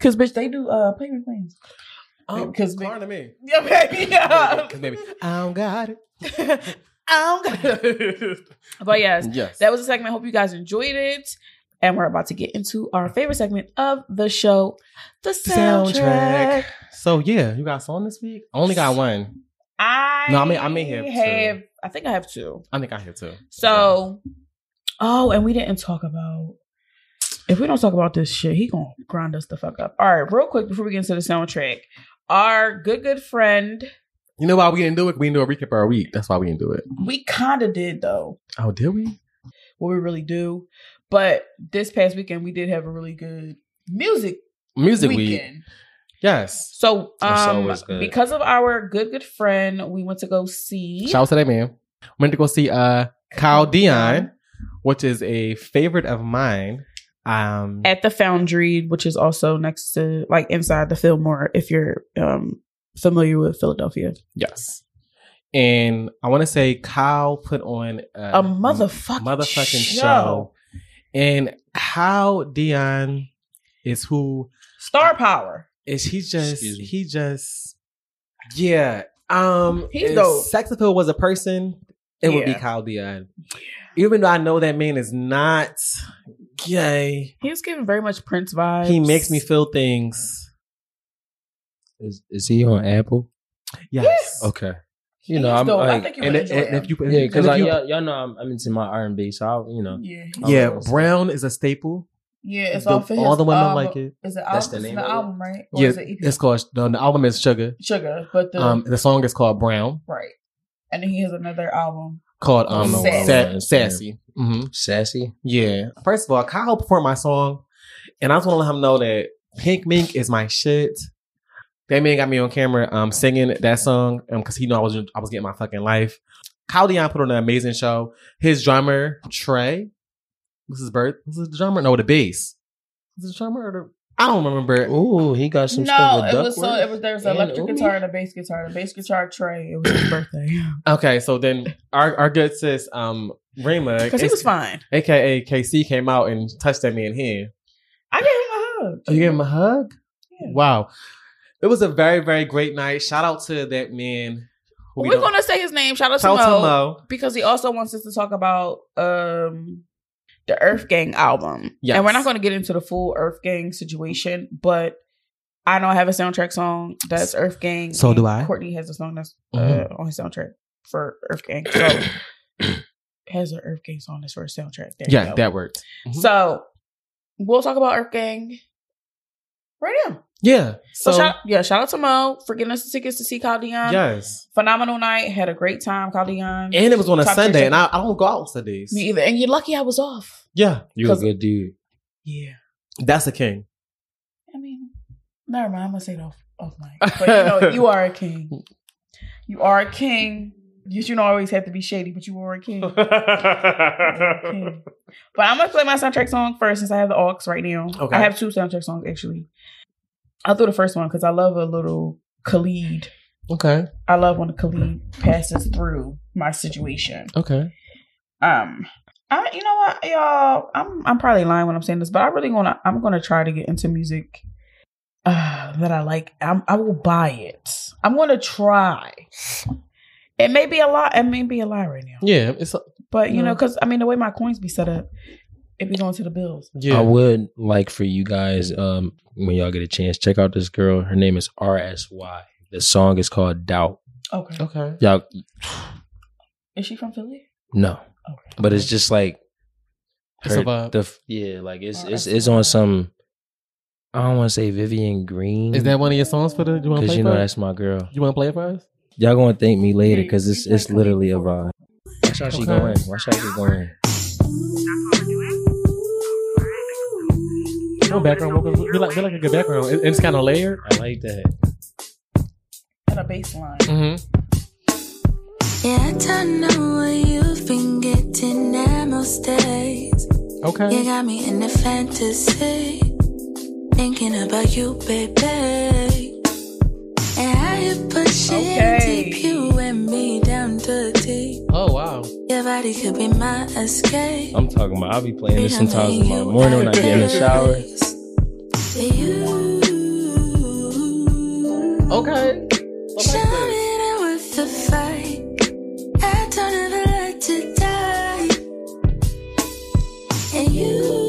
Cause bitch, they do uh payment plans. Um, Because we- to me. <laughs> Yeah, baby. Yeah. Because maybe I don't got it. <laughs> I don't got it. <laughs> but yes, Yes. that was a segment. Hope you guys enjoyed it. And we're about to get into our favorite segment of the show, the soundtrack. So yeah, you got a song this week? I only got one. I No, I may- I may have two. have I think I have two. I think I have two. So, oh, and we didn't talk about. If we don't talk about this shit, he gonna grind us the fuck up. All right, real quick before we get into the soundtrack, our good good friend, You know why we didn't do it? We didn't do a recap of our week. That's why we didn't do it. we kind of did though. Oh, did we? What we really do, but this past weekend we did have a really good music Music week. weekend. Yes. So, um, because of our good good friend, we went to go see. Shout out to that man. Went to go see uh Kyle Dion, which is a favorite of mine. Um at the Foundry, which is also next to like inside the Fillmore, if you're um familiar with Philadelphia. yes. And I want to say Kyle put on A motherfucking motherfucking show. show. And Kyle Dion is who Star power. is he just he just yeah. Um He's if dope. Sex appeal was a person, it would be Kyle Dion. Even though I know that man is not gay, He was giving very much Prince vibes. he makes me feel things. Is, is he on Apple? Yes. Okay. You know, I'm dope. I like, think you And, would it- and if you yeah, because and if you- y'all, y'all know I'm, I'm into my R&B, so I, you know, yeah, I'll yeah. Brown is a staple. yeah, it's The- all for his, all the women um, like it. Is it That's album? the It's name the of it? album, right? Or Yeah, is it EP? it's called the, the album is Sugar. Sugar, but the Um, the song is called Brown, right, and then he has another album. Called um Sassy. Sa- Sassy. hmm Sassy. Yeah. First of all, Kyle performed my song, and I just want to let him know that Pink Mink is my shit. That man got me on camera um singing that song um because he knew I was I was getting my fucking life. Kyle Dion put on an amazing show. His drummer Trey, was his birth? Was it the drummer? No, the bass. Was it the drummer or the? I don't remember. Ooh, he got some stuff No, with it was so it was there was an electric Umi? guitar and a bass guitar. The bass guitar tray. It was his birthday <laughs> Okay, so then our our good sis um Rayma, because he was fine. aka KC, came out and touched that man here. I gave him a hug. Oh, you gave him a hug? Yeah. Wow. It was a very, very great night. Shout out to that man. who we We're gonna say his name. Shout out to Shout out Mo, to Mo. because he also wants us to talk about um the EarthGang album. Yes. And we're not going to get into the full EarthGang situation, but I know I have a soundtrack song that's EarthGang. So do I. Courtney has a song that's uh, on his soundtrack for EarthGang. <coughs> So has an EarthGang song that's for his soundtrack. There Yeah, that worked. Mhm. So we'll talk about EarthGang Right now. Yeah. So, So, shout, yeah, shout out to Mo for getting us the tickets to see Kyle Dion. yes. Phenomenal night. Had a great time, Kyle Dion. And it was on a Top Sunday, and I, I don't go out on Sundays. Me either. And you're lucky I was off. Yeah. You a 'Cause- good dude. Yeah. That's a king. I mean, never mind. I'm gonna say it off off mic. But you know, you are a king. You are a king. You should not always have to be shady, but you are a king. <laughs> king. But I'm gonna play my soundtrack song first since I have the aux right now. Okay. I have two soundtrack songs actually. I'll do the first one because I love a little Khalid. Okay. I love when a Khalid passes through my situation. Okay. Um, I you know what, y'all, I'm I'm probably lying when I'm saying this, but I really gonna I'm gonna try to get into music uh, that I like. I'm, I will buy it. I'm gonna try. It may be a lot. It may be a lie right now, Yeah. It's but you know, because I mean, the way my coins be set up, it be going to the bills. yeah. I would like for you guys, um, when y'all get a chance, check out this girl. Her name is RSY. The song is called Doubt. Okay. okay. Y'all, Is she from Philly? no, Okay. but it's just like It's a vibe. the yeah, like it's it's it's on some. I don't want to say Vivian Green. Is that one of your songs for the? You want to because play you for know us? that's my girl. You want to play it for us? Y'all gonna thank me later because it's it's literally a before. vibe. Watch how she Okay. going. Watch how she going. No background vocals. We like, we like a good background. It- it's kind of layered. I like that. And a bass line. Mm-hmm. Yeah, I don't know what you've been getting at most days. Okay. You got me in a fantasy, thinking about you, baby. And how you push it Okay. deep, you and me down to deep. Oh wow. Your body could be my escape. I'm talking about. I'll be playing this Freedom sometimes in in my morning when I get in the shower. You Okay. Show me that the fight. I don't ever like to die. And you,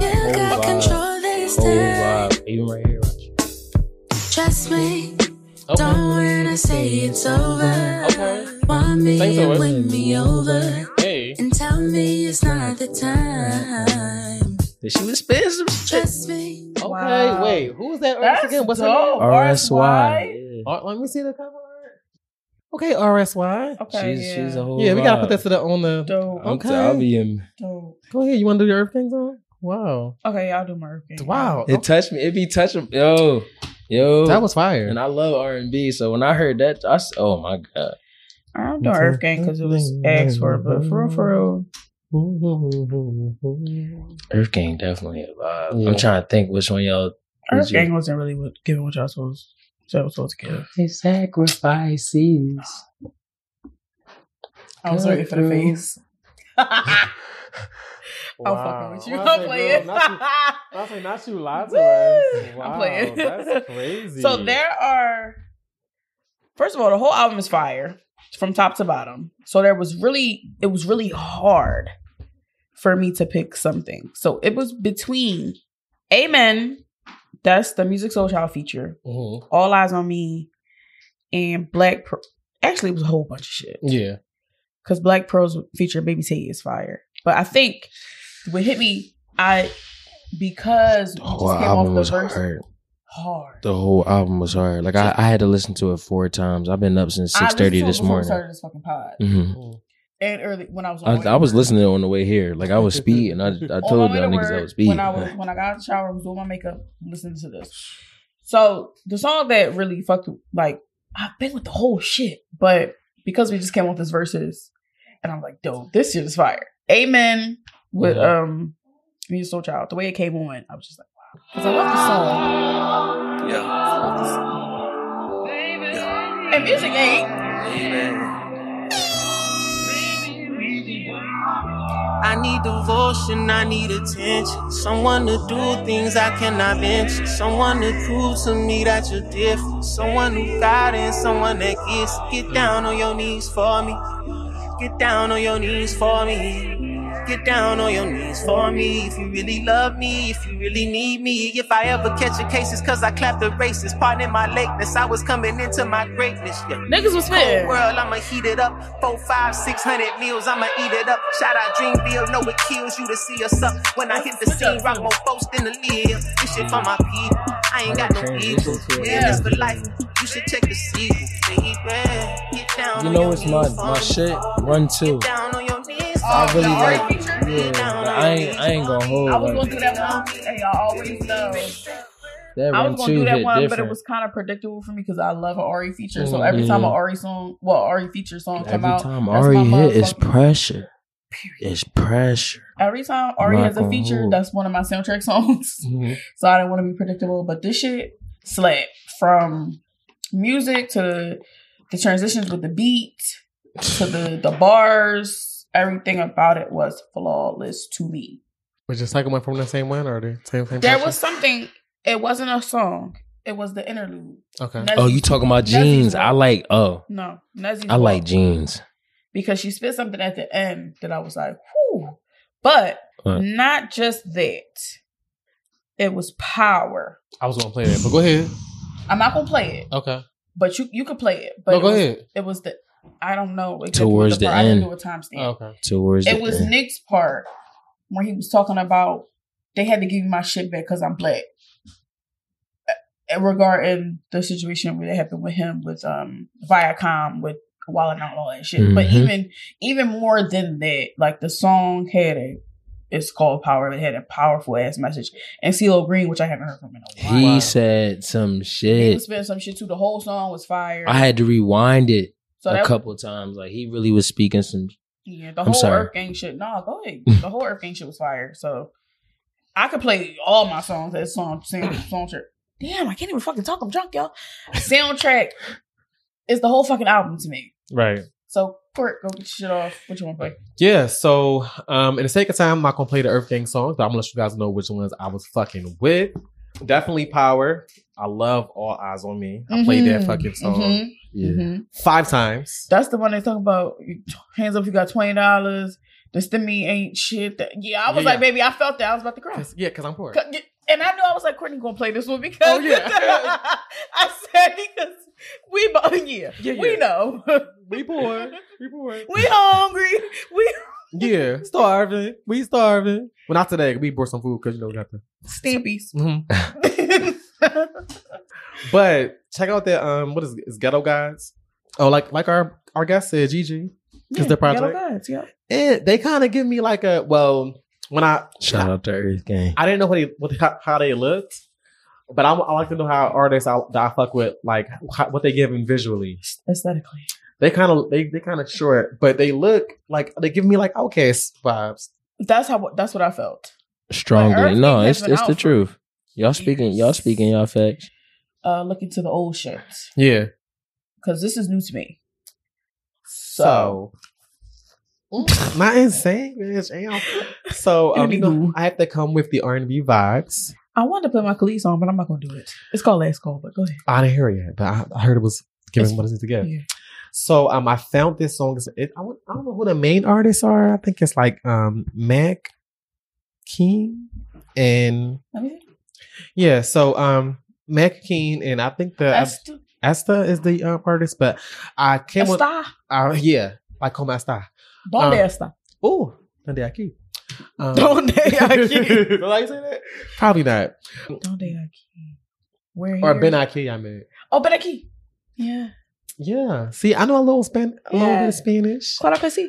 You Whole got vibe. control this Whole time. vibe, even right here. Watch. Trust me. Okay. Don't when I say it's over. Okay. Want me Thanks, and Owen. win me over. Hey. And tell me it's not the time. Did she was spit some shit? Trust me. Okay. Wow. Wait. Who was that? That's again? What's dope. her name? RSY. Oh, let me see the cover art. Okay, RSY. Okay, She's yeah. she's a whole. Yeah, we gotta vibe. put that to the on the. Dope. I'm Okay. t- I'll be in. Dope. Go ahead. You want to do your EarthGang song? Wow. Okay, I'll do my EarthGang. Wow. It touched me. It be touching. Yo, yo. That was fire. And I love R and B. So when I heard that, I s- oh my god. I'm doing EarthGang because it was asked for, but for real, for real. EarthGang definitely a vibe. Yeah. I'm trying to think which one y'all. Earth was your- Gang wasn't really giving what y'all supposed, y'all was supposed to give. His sacrifices. I was ready for the face. <laughs> I'm fucking with you. I'm playing. girl, not you- I say not you lied to us. I'm playing. That's <laughs> crazy. So there are, first of all, the whole album is fire from top to bottom. So there was really, it was really hard for me to pick something. So it was between Amen, that's the Musiq Soulchild feature, Mhm. All Eyes on Me, and Black Pro. Actually, it was a whole bunch of shit. Yeah. because Black Pearl's feature Baby Tate is fire. But I think what hit me, I because The just whole came album off the was verse hard. hard. The whole album was hard. Like I, I had to listen to it four times. I've been up since six thirty this morning. Started this fucking pod, hmm and early when I was. I, I was listening on the way here. Like I was speeding. I, I <laughs> told y'all niggas I was speeding. When I was <laughs> when I got out of the shower, I was doing my makeup, listening to this. So the song that really fucked like I've been with the whole shit, but because we just came off this verses, and I'm like, dope, this shit is fire. Amen with Mhm. um Musiq Soulchild. The way it came on, I was just like, wow, because I love the song. Yeah. I love the song. And music ain't. I need devotion, I need attention. Someone to do things I cannot venture. Someone to prove to me that you're different. Someone who got it, someone that gets. Get down on your knees for me. Get down on your knees for me. Get down on your knees for me if you really love me, if you really need me. If I ever catch a case, it's cause I clapped the races. Pardon my lateness, I was coming into my greatness. Yeah. Niggas was spitting. Cold world, I'ma heat it up. Four, five, six hundred meals, I'ma eat it up. Shout out Dreamville, know it kills you to see us up. When I hit the scene, rock more folks than the lead. This shit for my people. I ain't got no ego. Yeah, this for life. You should check the sequel, baby. Get down You on know your it's my knees my for me. shit. Run two. Down on your knees I really me. like. Yeah, I ain't. I ain't gonna hold. I was like, gonna do that one. Hey, I always know. that I was gonna do that one, but it was kind of predictable for me because I love an Ari feature. So every time an Ari song, well, Ari feature song come out, Every time Ari hit, it's pressure. It's pressure. Every time Ari has a feature, hold. that's one of my soundtrack <laughs> songs. Mm-hmm. so I didn't want to be predictable. But this shit slapped from music to the transitions with the beat to the the bars. Everything about it was flawless to me. Was the second one from the same one or the same same? There was something. It wasn't a song. It was the interlude. Okay. Nezzy- Oh, you talking about jeans? one. I like. Oh, No, Nezzy's I like jeans. because she spit something at the end that I was like, whew. But What? not just that. It was power. I was gonna play that, but go ahead. I'm not gonna play it, Okay. but you you could play it. But No, it go was, ahead. It was the I don't know exactly Towards the, the part. I didn't end. do a timestamp. Okay. Towards It the was end. Nick's part where he was talking about they had to give me my shit back because I'm black. Uh, Regarding the situation where it happened with him with um Viacom with Wild and Out and all that shit. But Mhm. even even more than that, like the song had a it's called Power. It had a powerful ass message. And CeeLo Green, which I haven't heard from in a while. He said some shit. He shit. was spitting some shit too. The whole song was fire. I had to rewind it So a couple times. Like he really was speaking some. Yeah, the I'm whole sorry. Earth Gang shit. No, go ahead. <laughs> the whole EarthGang shit was fire. So I could play all my songs as song sound, <coughs> soundtrack. Damn, I can't even fucking talk. I'm drunk, y'all. Soundtrack is the whole fucking album to me. Right. So Court, go get your shit off. What you want to play? Yeah, so um in the sake of time, I'm not gonna play the EarthGang songs, but I'm gonna let you guys know which ones I was fucking with. Definitely Power. I love All Eyes on Me. I played that Mhm, fucking song mhm, Yeah. mhm. five times. That's the one they talk about. Hands up if you got twenty dollars. The stimmy ain't shit. That, yeah, I was Yeah, like, yeah. baby, I felt that. I was about to cry. Yeah, because I'm poor. And I knew I was like, Courtney gonna play this one because Oh, yeah. <laughs> I said because we both <laughs> yeah, Yeah, we know We poor. We poor. <laughs> we hungry we Yeah, starving. We starving. Well, not today. We brought some food because you know we got the. stampies. Mhm. <laughs> But check out that um, what is it? It's Ghetto Gods. Oh, like like our our guest said, Gigi. Is their project? Ghetto Gods, yeah. And they kind of give me like a well when I Shout out to EarthGang. I didn't know what, they, what how, how they looked, but I, I like to know how artists I, that I fuck with like how, what they give them visually. Aesthetically. They kind of they they kind of short, but they look like they give me like OutKast vibes. That's how that's what I felt. Strongly. Earth No, Gang has it's been it's the for truth. Y'all speaking. Y'all speaking. Y'all facts. Uh looking to the old shit. Yeah. Because this is new to me. So, not insane, bitch. Damn. So <laughs> um, you know, I have to come with the R and B vibes. I wanted to put my Khalees song, but I'm not gonna do it. It's called Last Call, but go ahead. I didn't hear it yet, but I, I heard it was giving It's- what it needs to give. yeah. So um, I found this song. It, I, don't- I don't know who the main artists are. I think it's like um Mac Keen and Let me see. Yeah. So um Mac Keen and I think the Esther. Esther is the um, artist, but I came with Esther. uh, yeah like como está. Donde Um, está? Oh, donde aquí? Um, Donde aquí? Did I say that? Probably not. Donde aquí? Where Or here? Ben Aki, I mean. Oh, Ben aquí. Yeah. Yeah. See, I know a little Span, a little bit of Spanish. Claro que sí.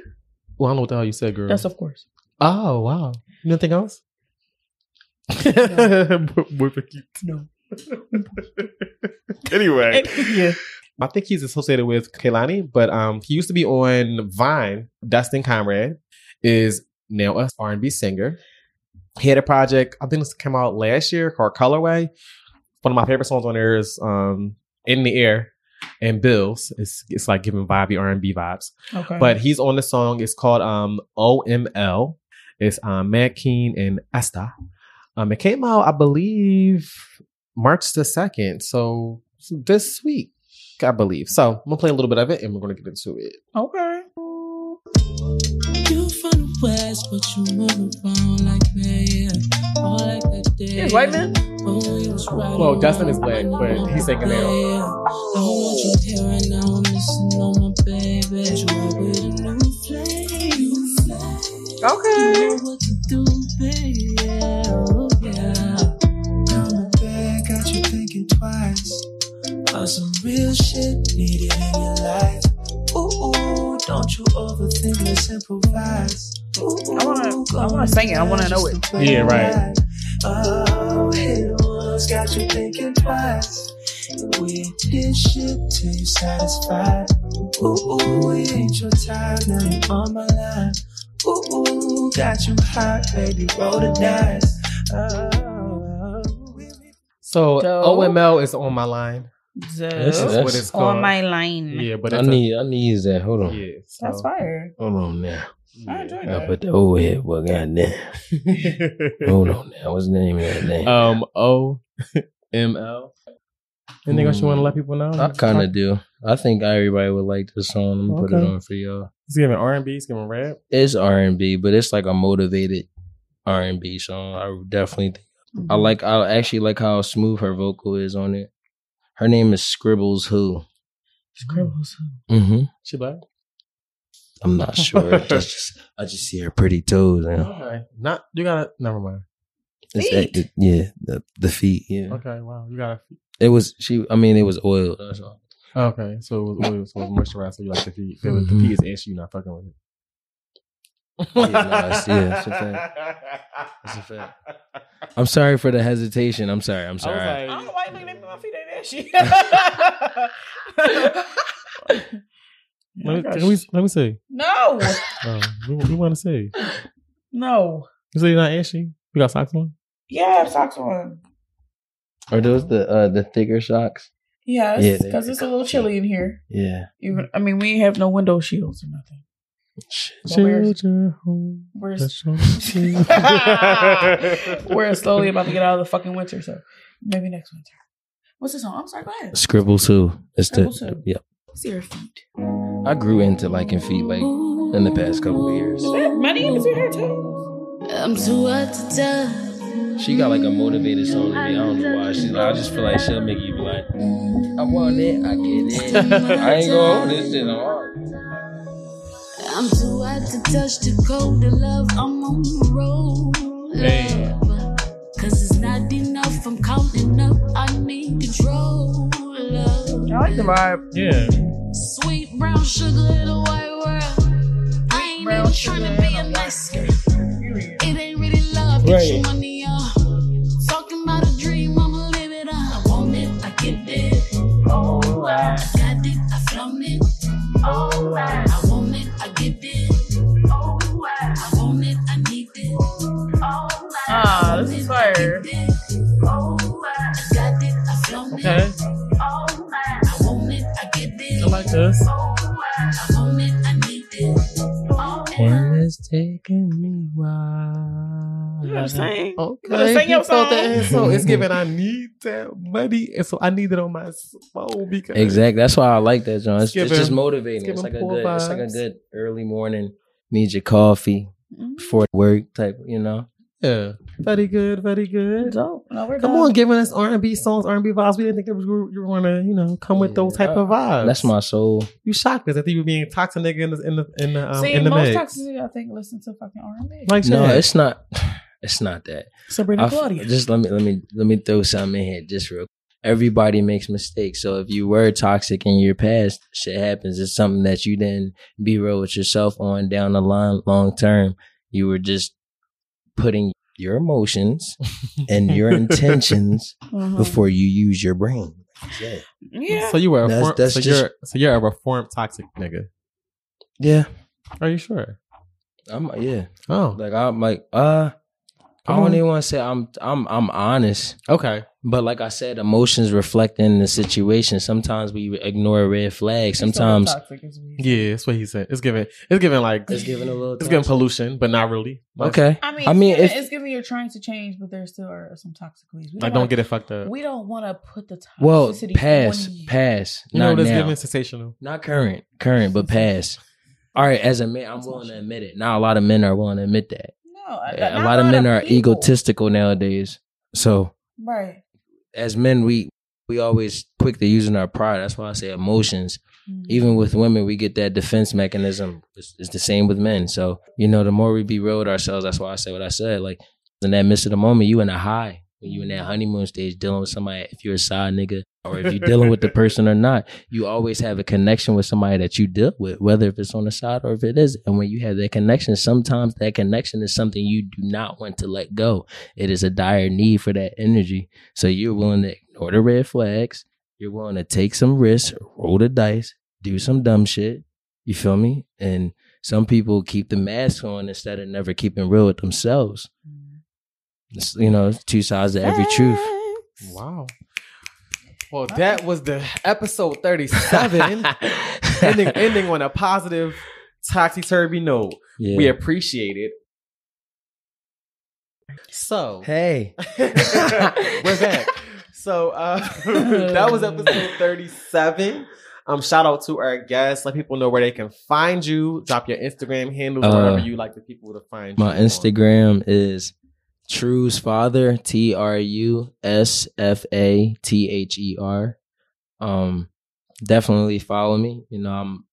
Well, I don't know what the hell you said, girl. Yes, of course. Oh wow. Nothing else? No. <laughs> <laughs> anyway, <laughs> yeah. I think he's associated with Kehlani, but um, he used to be on Vine. Dustin Conrad is now a R&B singer. He had a project, I think this came out last year called Colorway. One of my favorite songs on there is um, In the Air and Bills. It's it's like giving vibey R&B vibes. Okay. But he's on the song. It's called um OML. It's um Matt Keen and Asta. Um, it came out, I believe, March the second. So this week, I believe. So I'm gonna play a little bit of it, and we're gonna get into it. Okay. You find the west, but you move around like me. All like that day. He's white man? Oh, you was right Well, Dustin is around black, but he's singing now. yeah. I About some real shit needed in your life. Ooh, ooh, don't you overthink, let's improvise. Ooh, I wanna, I wanna sing it. I wanna know it. Yeah, right. Oh, hit ones got you thinking twice. We ain't did shit till you satisfied. Ooh, ooh, it ain't your time, now you on my line. Ooh, ooh, got you hot, baby, roll the dice. Oh, oh So Dope. OML is on my line. That's- That's that's- what it's called. on my line. Yeah, but I need I need that. Hold on. yeah. That's fire. Hold on now. I enjoy I that. put the O head, but goddamn. <laughs> Hold on now. What's the name of that name? um O M L. Anything else you want to let people know? I kind of do. I think everybody would like this song. I'm gonna put it on for y'all. It's giving R and B. It's giving rap. It's R and B, but it's like a motivated R and B song. I definitely think. I Mm-hmm. like. I actually like how smooth her vocal is on it. Her name is Scribbles Who. Scribbles. Who. Mm-hmm. She black. I'm not sure. That's <laughs> just, I just see her pretty toes. And Okay. Not you gotta. Never mind. it's Feet. it- yeah, the the feet. Yeah, Okay. Wow. You gotta. it was she. I mean, it was oil. Okay. So it was oil. So it was moisturized. So you like the feet. If it was Mhm. the feet is ashy. You not fucking with it. Yeah, no, it's- yeah, it's a fact. It's a fact. I'm sorry for the hesitation. I'm sorry. I'm sorry. I don't know why you looking at me. My feet ain't ashy. <laughs> Let me, can we, let me see. no, Oh, we, we want to see. no. You say you're not ashy. You got socks on. Yeah, I have socks on. Are those the uh, the thicker socks? Yes, Yeah, because it's a little chilly in here. Yeah. Even I mean, we have no window shields or nothing. So we're, we're, <laughs> we're slowly about to get out of the fucking winter, so maybe next winter. What's the song? I'm sorry. Go ahead. Scribbles Who. It's Scribbles the Who. yep. See your feet. I grew into liking feet like in the past couple of years. Is there money in your hair too? I'm too hot to touch. She got like a motivated song to me. I don't know why. She's like, I just feel like she'll make you be like, I want it, I get it. <laughs> I ain't gonna hold this shit on. I'm too hot to touch the cold of love. I'm on the road. Hey. Cause it's not enough. I'm counting up. I need control. Love. I like the vibe. Yeah. Sweet brown sugar in a white world. I ain't brown even trying to be a a nice girl. It ain't really love. Get Right. your money on. Talking about a dream, I'ma live it on. I want it, I get it. Oh, I got it, I flown it. Oh, I it's taking me wild. You know what I'm saying? Okay. Sing your song. that. So it's giving. <laughs> I need that money, and so I need it on my phone because Exactly. That's why I like that, John. It's, It's it's just motivating. it's It's, like a giving good. poor It's like a vibes. good early morning. Need your coffee Mm-hmm. before work type. You know. Yeah, very good, very good. Dope. No, we're Come done. on, giving us R and B songs, R and B vibes. We didn't think it was you were going to, you know, come with those type of vibes. That's my soul. You shocked us. I think you were being toxic nigga in the in the in the, um, See, in the most mix. toxicity, I think, listen to fucking R&B. Like No, it's not. <sighs> It's not that. Sabrina I Claudio. Just let me let me let me throw something in here just real. Everybody makes mistakes. So if you were toxic in your past, shit happens. It's something that you didn't be real with yourself on down the line long term. You were just putting your emotions <laughs> and your intentions Uh-huh. before you use your brain. That's it. Yeah. So you were a That's- form, that's so just- you're so you're a reformed toxic nigga. Yeah. Are you sure? I'm yeah. Oh, Like I'm like uh I Come don't even want to say I'm I'm I'm honest. okay. But like I said, emotions reflect in the situation. Sometimes we ignore red flags. Sometimes Yeah, that's what he said. It's giving. It's giving like it's giving a little. it's giving pollution, but not really. Like, Okay. I mean, I mean, it's, it's giving you're trying to change, but there still are some toxic ways. We Like, wanna- don't get it fucked up. We don't want to put the toxicity Well, on pass, you. pass. You know Not that's now. giving sensational. Not current, current, but pass. <laughs> All right, as a man, I'm willing to admit it. Not a lot of men are willing to admit that. No, I- Yeah, not a lot of men are people. egotistical nowadays. So Right. As men, we we always quick to using our pride. That's why I say emotions. Mm-hmm. Even with women, we get that defense mechanism. It's, it's the same with men. So you know, the more we be real with ourselves, that's why I say what I said. Like in that midst of the moment, you in a high. When you in that honeymoon stage, dealing with somebody, if you're a side nigga or if you're <laughs> dealing with the person or not, you always have a connection with somebody that you deal with, whether if it's on the side or if it is. And when you have that connection, sometimes that connection is something you do not want to let go. It is a dire need for that energy. So you're willing to ignore the red flags. You're willing to take some risks, roll the dice, do some dumb shit. You feel me? And some people keep the mask on instead of never keeping real with themselves. It's, you know, two sides to every truth. Wow. Well, that was the episode 37. <laughs> ending, ending on a positive, toxic turvy note. Yeah. We appreciate it. So, Hey. <laughs> <laughs> we're back. So, uh, that was episode 37. Um, shout out to our guests. Let people know where they can find you. Drop your Instagram handles, Uh, wherever you like the people to find you. My on. Instagram is True's Father, T R U S F A T H E R. Um, definitely follow me. You know, I'm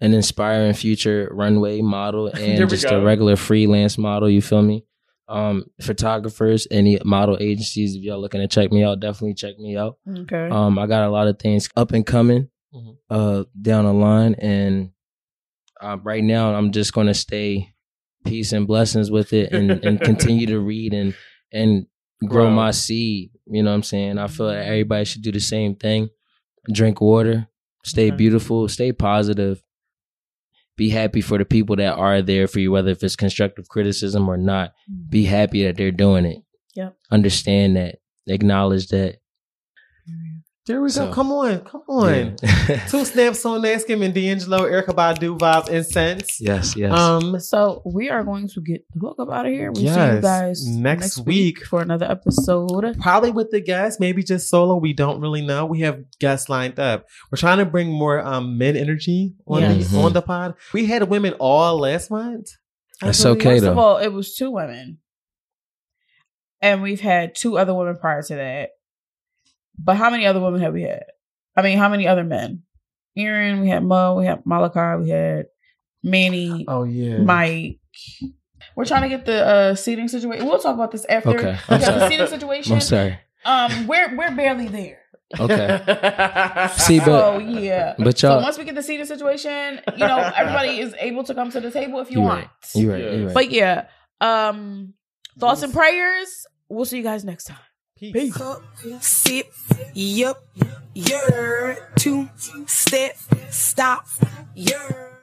an inspiring future runway model <laughs> and just go. a regular freelance model. You feel me? Um, photographers, any model agencies, if y'all looking to check me out, definitely check me out. Okay. Um, I got a lot of things up and coming Mhm. uh down the line, and uh, right now I'm just gonna stay peace and blessings with it, and and continue to read and and grow my seed. You know what I'm saying? I feel like mm-hmm. everybody should do the same thing. Drink water, stay Okay. beautiful, stay positive. Be happy for the people that are there for you, whether if it's constructive criticism or not. Be mm-hmm. happy that they're doing it. Yep. Understand that. Acknowledge that. There we So- go. Come on. Come on. Yeah. <laughs> Two snaps on that. Kim and D'Angelo, Erykah Badu vibes, incense. yes, yes. Um, So we are going to get the fuck up out of here. We'll see Yes. you guys Next week. for another episode. probably with the guests, maybe just solo. We don't really know. We have guests lined up. We're trying to bring more um men energy on Yes. the on the pod. We had women all last month. I That's believe. okay First of though. all, it was two women, and we've had two other women prior to that. But how many other women have we had? I mean, how many other men? Aaron, we had Mo, we had Malachi, we had Manny, Oh yeah. Mike. We're trying to get the uh, seating situation. We'll talk about this after. Okay, I'm Okay, the seating situation. I'm sorry. Um, we're we're barely there. Okay. <laughs> See, but so yeah. but y'all, once we get the seating situation, you know, everybody is able to come to the table if you, you want. right. You right. You right. But yeah, um, thoughts and prayers. We'll see you guys next time. Peace. Cup, sip, yup, yer, two, step, stop, yer.